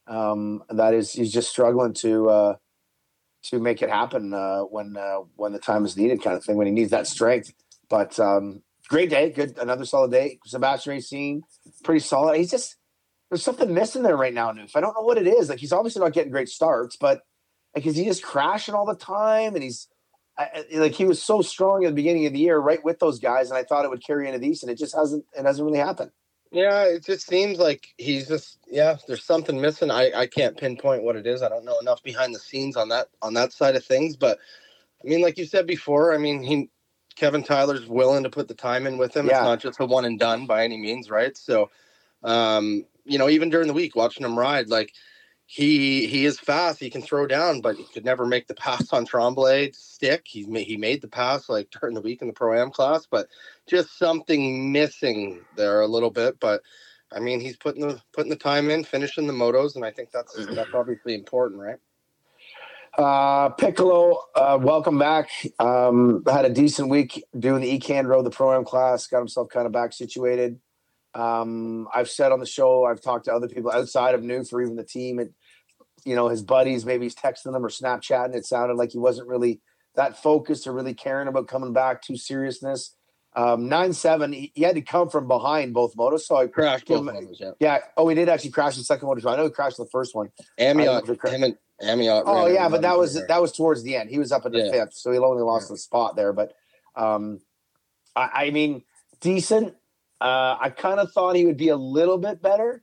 um, that is he's just struggling to uh, to make it happen uh, when uh, when the time is needed, kind of thing. When he needs that strength, but um, great day, good another solid day. Sebastian Racine, pretty solid. He's just there's something missing there right now, Noof. I don't know what it is. Like he's obviously not getting great starts, but like is he just crashing all the time? And he's I, like he was so strong at the beginning of the year, right with those guys, and I thought it would carry into these, and it just hasn't. It hasn't really happened.
Yeah, it just seems like he's just yeah. There's something missing. I I can't pinpoint what it is. I don't know enough behind the scenes on that on that side of things. But I mean, like you said before, I mean he Kevin Tyler's willing to put the time in with him.
Yeah.
It's not just a one and done by any means, right? So, um, you know, even during the week watching him ride, like he he is fast. He can throw down, but he could never make the pass on Tremblay stick. He made he made the pass like during the week in the pro am class, but just something missing there a little bit. But I mean, he's putting the putting the time in, finishing the motos, and I think that's that's obviously important, right?
Uh, Piccolo, uh, welcome back. Um, had a decent week doing the Ecan Road, the program class. Got himself kind of back situated. Um, I've said on the show, I've talked to other people outside of Noof or even the team, and you know his buddies. Maybe he's texting them or Snapchatting. It sounded like he wasn't really that focused or really caring about coming back to seriousness. Um, nine seven, he, he had to come from behind both motos. So I,
Crashed both
Yeah,
motos, yeah.
yeah. Oh, he did actually crash the second motor. So I know he crashed the first one.
Amiot, him and Amiot.
Oh yeah, but that was
other.
that was towards the end. He was up in the
Yeah.
fifth, so he only lost the spot there. But um, I, I mean, decent. Uh, I kind of thought he would be a little bit better,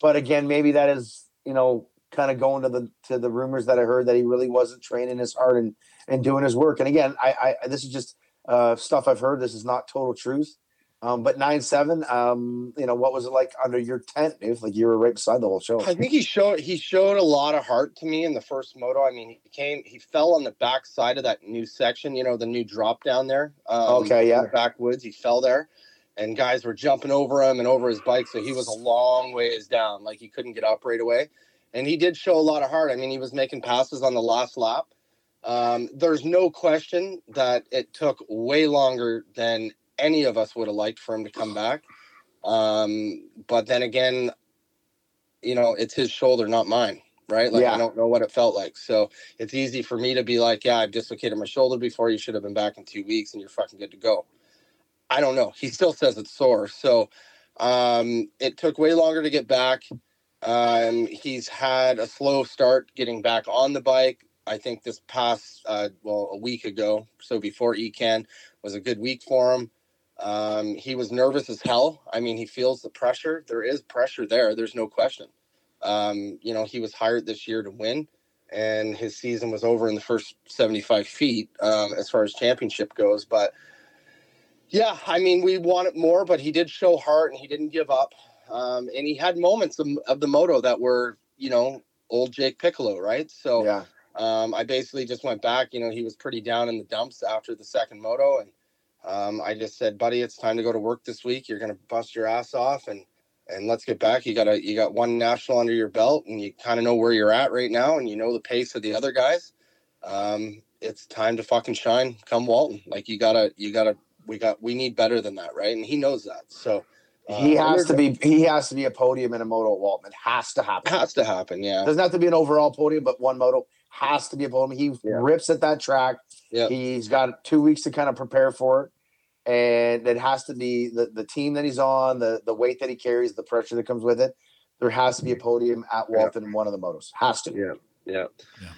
but again, maybe that is you know kind of going to the to the rumors that I heard that he really wasn't training his hard and and doing his work. And again, I, I this is just uh, stuff I've heard. This is not total truth. Um, but nine seven, um, you know, what was it like under your tent? If like you were right beside the whole show.
I think he showed he showed a lot of heart to me in the first moto. I mean, he came he fell on the back side of that new section, you know, the new drop down there. Um,
Okay,
in
yeah.
the backwoods. He fell there, and guys were jumping over him and over his bike, so he was a long ways down. Like he couldn't get up right away, and he did show a lot of heart. I mean, he was making passes on the last lap. Um, there's no question that it took way longer than any of us would have liked for him to come back. Um, but then again, you know, it's his shoulder, not mine, right? Like
Yeah.
I don't know what it felt like. So it's easy for me to be like, yeah, I've dislocated my shoulder before. You should have been back in two weeks and you're fucking good to go. I don't know. He still says it's sore. So um, it took way longer to get back. Um, he's had a slow start getting back on the bike. I think this past, uh, well, a week ago, so before ECAN, was a good week for him. Um, he was nervous as hell. I mean, he feels the pressure. There is pressure there. There's no question. Um, you know, he was hired this year to win, and his season was over in the first 75 feet um, as far as championship goes. But yeah, I mean, we wanted more, but he did show heart and he didn't give up. Um, and he had moments of, of the moto that were, you know, old Jake Piccolo, right? So
Yeah.
um, I basically just went back. You know, he was pretty down in the dumps after the second moto, and um, I just said, "Buddy, it's time to go to work this week. You're gonna bust your ass off, and and let's get back. You got a you got one national under your belt, and you kind of know where you're at right now, and you know the pace of the other guys. Um, it's time to fucking shine. Come Walton, like you gotta you gotta we got we need better than that, right? And he knows that. So
He
uh,
has to be he has to be a podium in a moto at Walton. It has to happen.
has to happen. Yeah,
doesn't have to be an overall podium, but one moto has to be a podium. He
Yeah.
rips at that track.
Yeah.
He's got two weeks to kind of prepare for it. And it has to be the, the team that he's on, the the weight that he carries, the pressure that comes with it. There has to be a podium at
Yeah.
Walton in one of the motos. Has to.
Yeah. Yeah.
Yeah.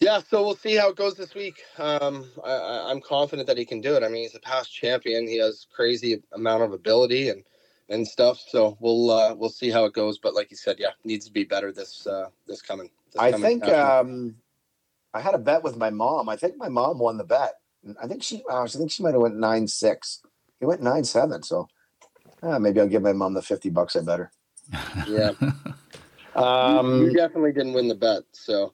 Yeah. So we'll see how it goes this week. Um, I, I, I'm confident that he can do it. I mean, he's a past champion. He has crazy amount of ability and and stuff. So we'll uh, we'll see how it goes. But like you said, yeah, needs to be better this uh, this coming. This
I
coming
think
national.
um, I had a bet with my mom. I think my mom won the bet. I think she. I think she might have went nine six. He went nine seven. So uh, maybe I'll give my mom the fifty bucks. I better.
yeah, <laughs>
Um,
you definitely didn't win the bet. So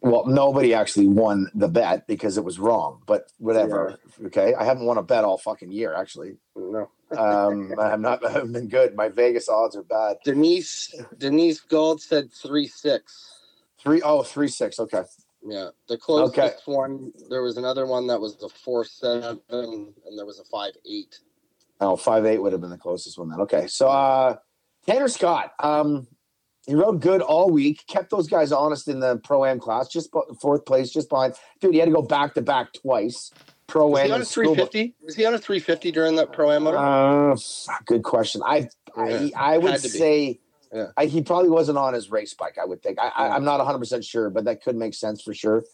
well, nobody actually won the bet because it was wrong. But whatever. Okay, I haven't won a bet all fucking year. Actually,
no. <laughs>
um, I'm not. <laughs> I haven't been good. My Vegas odds are bad.
Denise Denise Gold said three six.
Three oh three six. Okay.
Yeah, the closest
Okay.
one. There was another one that was a four seven, and there was a five eight.
Oh, five eight would have been the closest one then. Okay. So uh Tanner Scott, um, he rode good all week, kept those guys honest in the pro am class, just fourth place, just behind. Dude, he had to go back to back twice. Pro
Was
am
he on a
and
three
school.
fifty? Was he on a three fifty during that pro am?
Uh, good question. I I,
Yeah,
I would
say. be. Yeah.
I, he probably wasn't on his race bike. I would think. I, I, I'm not 100 percent sure, but that could make sense for sure.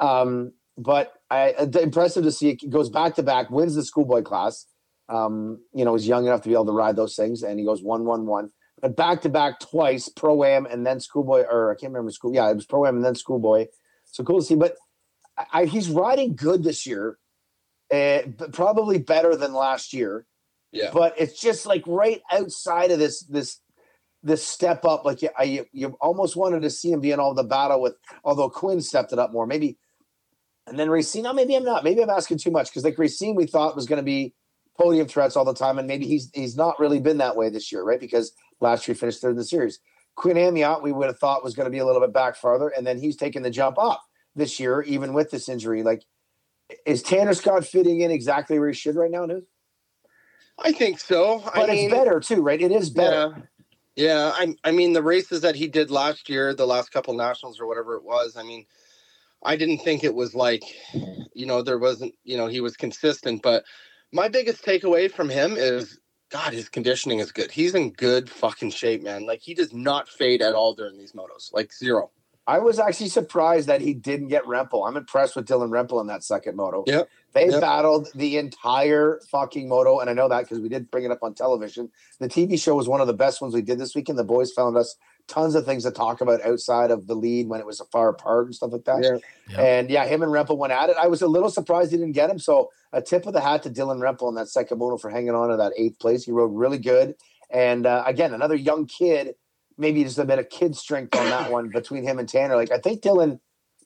Um, but I it's impressive to see it goes back to back, wins the schoolboy class. Um, you know, he's young enough to be able to ride those things, and he goes one one one. But back to back twice, pro am and then schoolboy, or I can't remember school. Yeah, it was pro am and then schoolboy. So cool to see. But I, I, he's riding good this year, uh, but probably better than last year
Yeah.
but it's just like right outside of this this this step up. Like you, I, you almost wanted to see him be in all the battle with, although Quinn stepped it up more, maybe. And then Racine, oh, maybe I'm not. Maybe I'm asking too much because like Racine, we thought was going to be podium threats all the time, and maybe he's he's not really been that way this year, right? Because last year he finished third in the series. Quinn Amyotte, we would have thought was going to be a little bit back farther, and then he's taken the jump up this year, even with this injury. Like, is Tanner Scott fitting in exactly where he should right now, News?
I think so.
But
I mean,
it's better too, right? It is better.
Yeah. Yeah, I I mean the races that he did last year, the last couple nationals or whatever it was, I mean, I didn't think it was like, you know, there wasn't, you know, he was consistent, but my biggest takeaway from him is God, his conditioning is good. He's in good fucking shape, man. Like he does not fade at all during these motos. Like zero.
I was actually surprised that he didn't get Rempel. I'm impressed with Dylan Rempel in that second moto.
Yep.
They
Yep.
battled the entire fucking moto, and I know that because we did bring it up on television. The TV show was one of the best ones we did this weekend. The boys found us tons of things to talk about outside of the lead when it was a far apart and stuff like that.
Yeah.
Yeah.
And yeah, him and Rempel went at it. I was a little surprised he didn't get him. So a tip of the hat to Dylan Rempel in that second moto for hanging on to that eighth place. He rode really good. And uh, again, another young kid, maybe just a bit of kid strength on that one between him and Tanner. Like I think Dylan,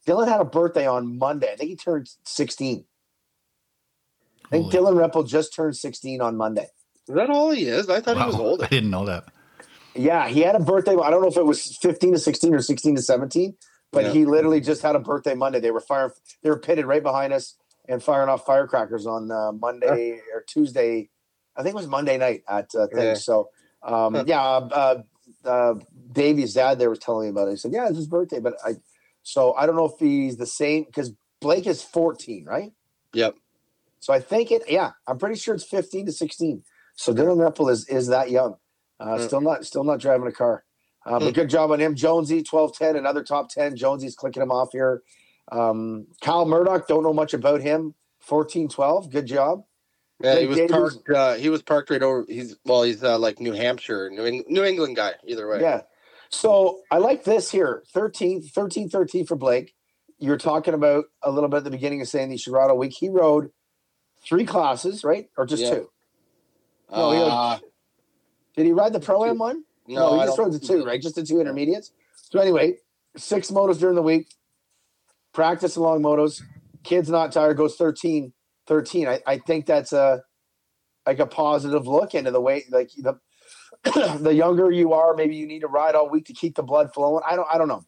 Dylan had a birthday on Monday. I think he turned 16. I think
Holy-
Dylan Rempel just turned 16 on Monday.
Is that all he is? I thought he was <laughs> older.
I didn't know that.
Yeah, he had a birthday. I don't know if it was 15 to 16 or 16 to 17, but
Yeah.
he literally just had a birthday Monday. They were firing, they were pitted right behind us and firing off firecrackers on uh, Monday or Tuesday. I think it was Monday night at uh, thing.
Yeah.
So um, yeah, uh, uh, Davey's dad there was telling me about it. He said, "Yeah, it's his birthday," but I. So I don't know if he's the same because Blake is 14, right?
Yep.
So I think it. Yeah, I'm pretty sure it's 15 to 16. So Dylan Rempel is is that young. Uh,
Hmm.
Still not still not driving a car. Uh, but good job on him. Jonesy 12 10, another top 10. Jonesy's clicking him off here. Um, Kyle Murdoch, don't know much about him. 14 12. Good job.
Yeah, he was parked. Uh, he was parked right over. He's well, he's uh, like New Hampshire, New, Eng- New England guy. Either way.
Yeah. So I like this here 13, 13 13 for Blake. You were talking about a little bit at the beginning of saying the Sherrado week. He rode three classes, right? Or just
Yeah.
two? No, he
Uh,
Did he ride the pro am one?
no,
he
I
just rode the two, right? Just the two intermediates. So anyway, six motos during the week, practice along motos. Kids not tired goes 13, 13. I, I think that's a like a positive look into the way like the <clears throat> the younger you are, maybe you need to ride all week to keep the blood flowing. I don't I don't know.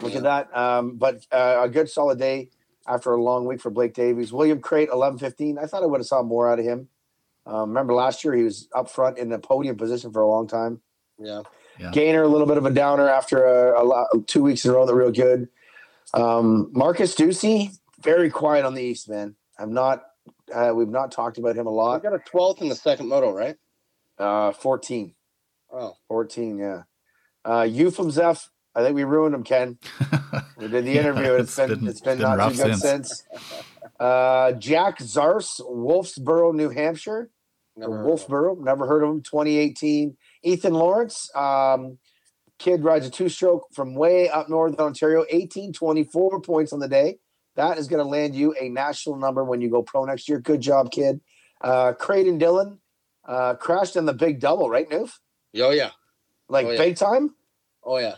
Look
Yeah.
at that. Um, but uh, a good solid day after a long week for Blake Davies. William Crate, eleven fifteen. I thought I would have saw more out of him. Um, remember last year he was up front in the podium position for a long time.
Yeah.
Yeah.
Gainer, a little bit of a downer after a, a lot, two weeks in a row that real good. Um, Marcus Ducey, very quiet on the East, man. I'm not. Uh, we've not talked about him a lot.
got a 12th in the second moto, right?
Uh, 14,
Oh,
14, yeah. Uh, you from Zeph, I think we ruined him, Ken. <laughs> We did the
Yeah,
interview. and it's
it's
been,
been-
it's been
it's been
not too good since. Uh, Jack Zars, Wolfsboro, New Hampshire.
never
Or
heard.
Wolfeboro, never heard of him. 2018. Ethan Lawrence, um, kid rides a two stroke from way up north in Ontario, 18, 24 points on the day. That is going to land you a national number when you go pro next year. Good job, kid. Uh, Creighton Dillon uh, crashed in the big double, right, Noof?
Oh yeah.
Like
Oh, yeah.
big time?
Oh yeah.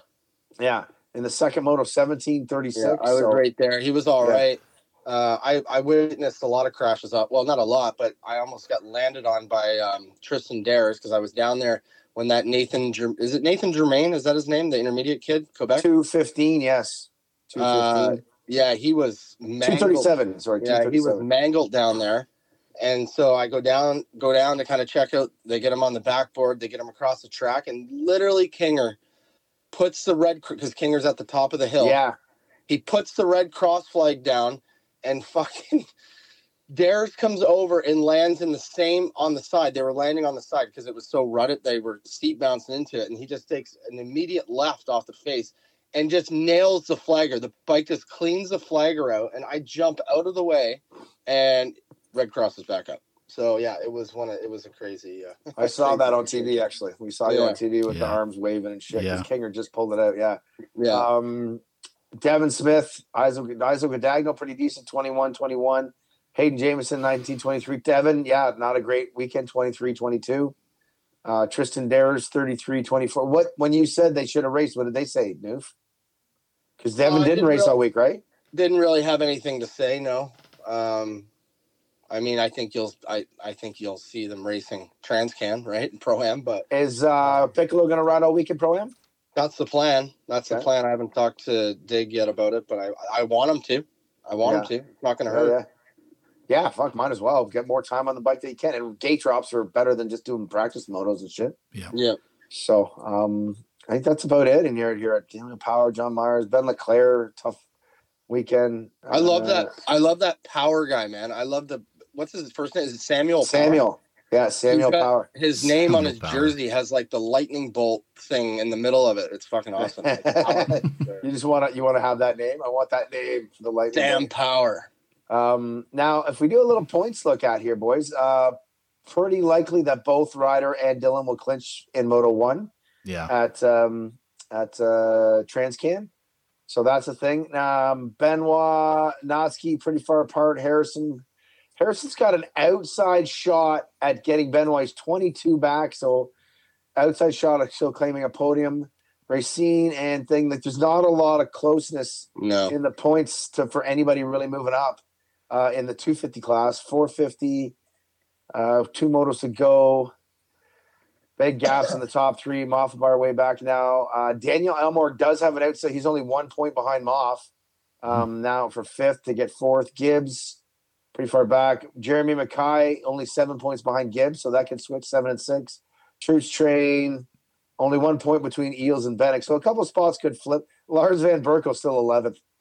Yeah. In the second moto, 1736.
Yeah, I was
so-
right there. He was all
Yeah.
right. Uh, I I witnessed a lot of crashes up. Well, not a lot, but I almost got landed on by um, Tristan Dares because I was down there when that Nathan is it Nathan Germain? Is that his name? The intermediate kid, Quebec.
215, yes.
Uh,
215.
Yeah, he was mangled.
237. Sorry,
Yeah, he was mangled down there. And so I go down, go down to kind of check out. They get him on the backboard. They get him across the track, and literally Kinger puts the red because Kinger's at the top of the hill.
Yeah.
He puts the red cross flag down, and <laughs> fucking Dares comes over and lands in the same on the side. They were landing on the side because it was so rutted. They were steep bouncing into it, and he just takes an immediate left off the face and just nails the flagger. The bike just cleans the flagger out, and I jump out of the way, and red cross is back up. So yeah, it was one. Of, it was a crazy. Uh, <laughs>
I saw that on
crazy
TV actually. We saw you on TV with the arms waving and shit. 'cause
Yeah.
Kinger just pulled it out. Yeah.
Yeah,
Um, Devin Smith, Isaac, Isaac Gadagno, pretty decent 21 21. Hayden Jameson, 19 23. Devin, yeah, not a great weekend 23 22. Uh, Tristan Dares, 33 24. What, when you said they should have raced, what did they say, Noof? Because Devin
Uh,
didn't
didn't
race
real-
all week, right?
didn't really have anything to say. No. Um, I mean, I think you'll. I I think you'll see them racing Transcan, right, in Pro Am, but
Is uh, Piccolo going to ride all week in Pro Am?
that's the plan. That's
Okay.
the plan. I haven't talked to Dig yet about it, but I I want him to. I want him to. It's not going to
Yeah,
hurt.
yeah. Yeah, fuck, might as well get more time on the bike that you can. And gate drops are better than just doing practice motos and shit.
Yeah, yeah.
So um, I think that's about it. And you're you're at Daniel Power, John Myers, Ben LeClaire, tough weekend.
I love
Uh,
that. I love that power guy, man. I love the. What's his first name? Is it Samuel? Power?
Samuel. Yeah, Samuel Power.
His name on his
Power.
jersey has like the lightning bolt thing in the middle of it. It's fucking awesome. Like, <laughs>
you just want to you want to have that name. I want that name for the lightning.
Damn
bolt.
power.
Um, now, if we do a little points look at here, boys, uh, pretty likely that both Ryder and Dylan will clinch in Moto One.
Yeah.
at um, at uh, Transcan. So that's the thing. Um, Benoit, Natzke, pretty far apart. Harrison, Harrison's got an outside shot at getting Benoit. He's 22 back, so outside shot of still claiming a podium. Racine and thing like there's not a lot of closeness
No.
in the points to for anybody really moving up uh, in the 250 class. 450, uh, two motos to go. Big gaps in the top three. Maff by our way back now. Uh, Daniel Elmore does have an outside. He's only one point behind Maff um, now for fifth to get fourth. Gibbs pretty far back. Jeremy McKie only seven points behind Gibbs, so that can switch seven and six. Troops Train only one point between Eels and Benek, so a couple spots could flip. Lars Van Berkel still eleventh. <laughs>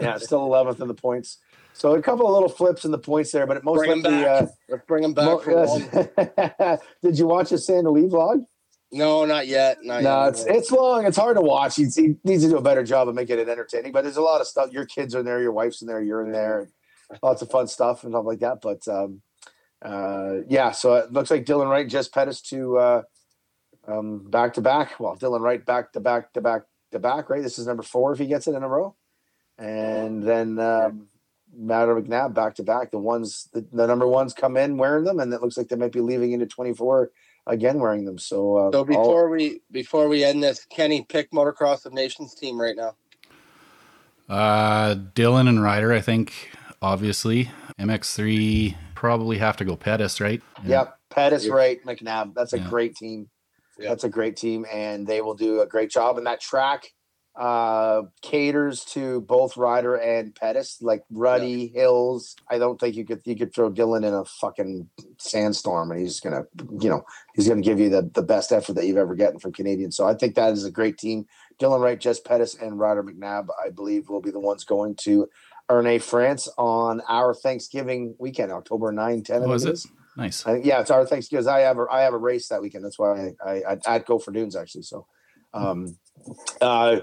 Yeah, still eleventh in the points. So a couple of little flips in the points there, but it most
Bring
likely.
back.
Uh,
Let's bring him back.
mo- <laughs> Did you watch the Sand Lee vlog?
No, not yet. Not
No,
yet.
it's it's long. It's hard to watch. He, he needs to do a better job of making it entertaining. But there's a lot of stuff. Your kids are in there. Your wife's in there. You're in there. Lots of fun stuff and stuff like that. But um, uh, yeah, so it looks like Dylan Wright just Pettis to uh, um, back to back. Well, Dylan Wright back to back to back to back. Right. This is number four if he gets it in a row, and then um, Matter McNabb back to back. The ones the, the number ones come in wearing them, and it looks like they might be leaving into 24 again wearing them. So, uh,
So
all-
before we before we end this, Kenny, pick Motocross of Nations team right now.
Uh, Dylan and Ryder, I think, obviously. MX3 probably have to go Pettis, right?
Yep, Pettis,
Yeah.
right, McNabb. That's a
Yeah.
great team.
Yeah.
That's a great team, and they will do a great job. And that track uh, caters to both Ryder and Pettis, like ruddy hills. I don't think you could you could throw Dylan in a fucking sandstorm, and he's gonna, you know, he's gonna give you the the best effort that you've ever gotten from Canadian. So I think that is a great team. Dylan Wright, Jess Pettis, and Ryder McNabb, I believe, will be the ones going to Ernée, France on our Thanksgiving weekend, October 9, 10. I
Oh,
it.
Nice.
I yeah, it's our Thanksgiving. 'cause I have a I have a race that weekend. That's why I I, I at Gopher Dunes actually. So, um, uh,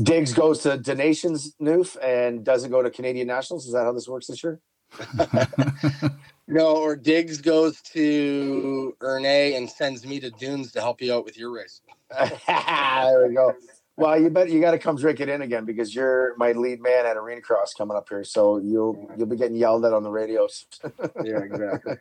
Diggs goes to Donations Noof and doesn't go to Canadian Nationals. Is that how this works this year? <laughs>
No, or Diggs goes to Ernée and sends me to Dunes to help you out with your race. <laughs>
there we go. Well, you bet you got to come drink it in again because you're my lead man at Arena Cross coming up here. So you'll you'll be getting yelled at on the radios. <laughs>
Yeah, exactly.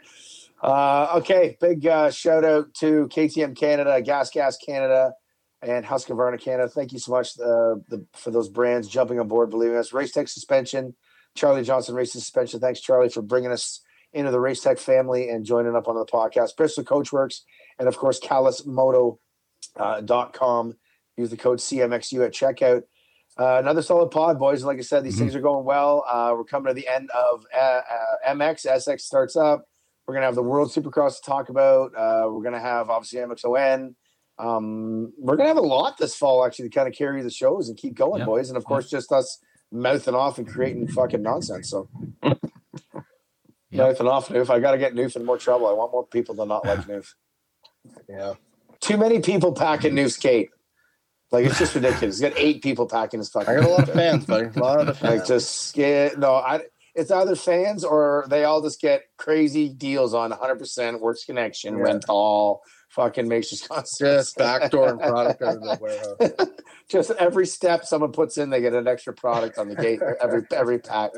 Uh, okay, big uh, shout out to KTM Canada, Gas Gas Canada, and Husqvarna Canada. Thank you so much uh, the, for those brands jumping on board, believing us. Race Tech Suspension, Charlie Johnson Race Suspension. Thanks, Charlie, for bringing us into the Race Tech family and joining up on the podcast. Bristol Coachworks, and of course, CallusMoto.com. Uh, dot com. Use the code CMXU at checkout. Uh, another solid pod, boys. Like I said, these
Mhm.
things are going well. Uh, we're coming to the end of uh, uh, MX. SX starts up. We're gonna have the World Supercross to talk about. Uh, we're gonna have obviously MXON. Um, we're gonna have a lot this fall actually to kind of carry the shows and keep going,
Yeah.
boys. And of course, just us mouthing off and creating fucking nonsense. So
Yeah.
mouthing off, Noof. I got to get Noof in more trouble. I want more people to not like <laughs> Noof.
Yeah.
Too many people packing Noof's skate. Like it's just ridiculous. He's got eight people packing his fucking.
I got a lot of fans, buddy. A lot of the <laughs>
Like just get no. I. It's either fans or they all just get crazy deals on 100% works connection
Yeah.
rental. Fucking makes just
Just backdooring product out of the <laughs> warehouse.
just every step someone puts in, they get an extra product on the gate every every pack.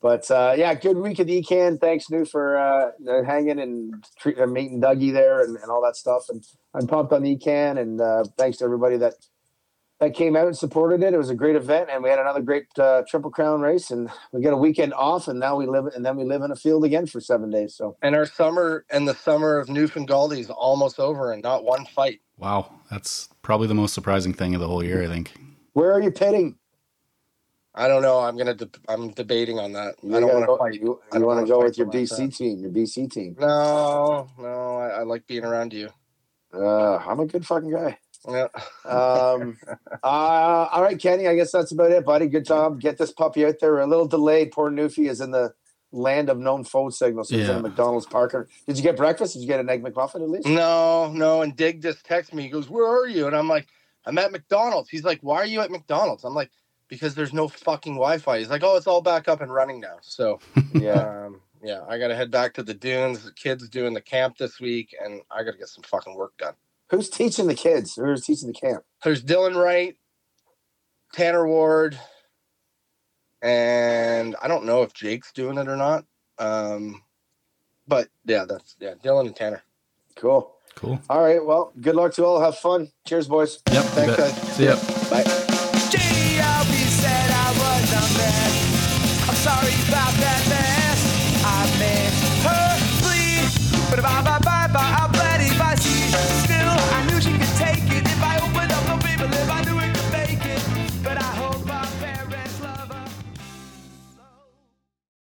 But uh, yeah, good week at ECAN. Thanks, New, for uh, hanging and treat, uh, meeting Dougie there and, and all that stuff. And I'm pumped on ECAN. And uh, thanks to everybody that that came out and supported it. It was a great event, and we had another great uh, Triple Crown race. And we got a weekend off, and now we live and then we live in a field again for seven days. So
And our summer and the summer of Newfoundland is almost over and not one fight.
Wow. That's probably the most surprising thing of the whole year, I think.
where are you pitting?
I don't know. I'm gonna. De- I'm debating on that.
You
I don't want to fight.
You,
I don't
want
wanna
go with your BC
friends.
team, your BC team.
No, no. I, I like being around you.
Uh, I'm a good fucking guy.
Yeah.
Um, uh, all right, Kenny. I guess that's about it, buddy. Good job. Get this puppy out there. We're a little delayed. Poor Newfie is in the land of known phone signals. So he's in
Yeah.
a McDonald's Parker. Did you get breakfast? Did you get an egg McMuffin at least?
No, no. And Dig just texted me. He goes, "Where are you?" And I'm like, "I'm at McDonald's." He's like, "Why are you at McDonald's?" I'm like, "Because there's no fucking Wi-Fi." He's like, "Oh, it's all back up and running now." So, <laughs>
Yeah.
um, yeah, I gotta head back to the dunes. The kids doing the camp this week, and I gotta get some fucking work done.
Who's teaching the kids? Who's teaching the camp?
There's Dylan Wright, Tanner Ward, and I don't know if Jake's doing it or not. Um, but yeah, that's yeah, Dylan and Tanner.
Cool.
Cool.
All right. Well, good luck to all. Have fun. Cheers, boys.
Yep.
Thanks, guys.
See ya.
Bye.
JLB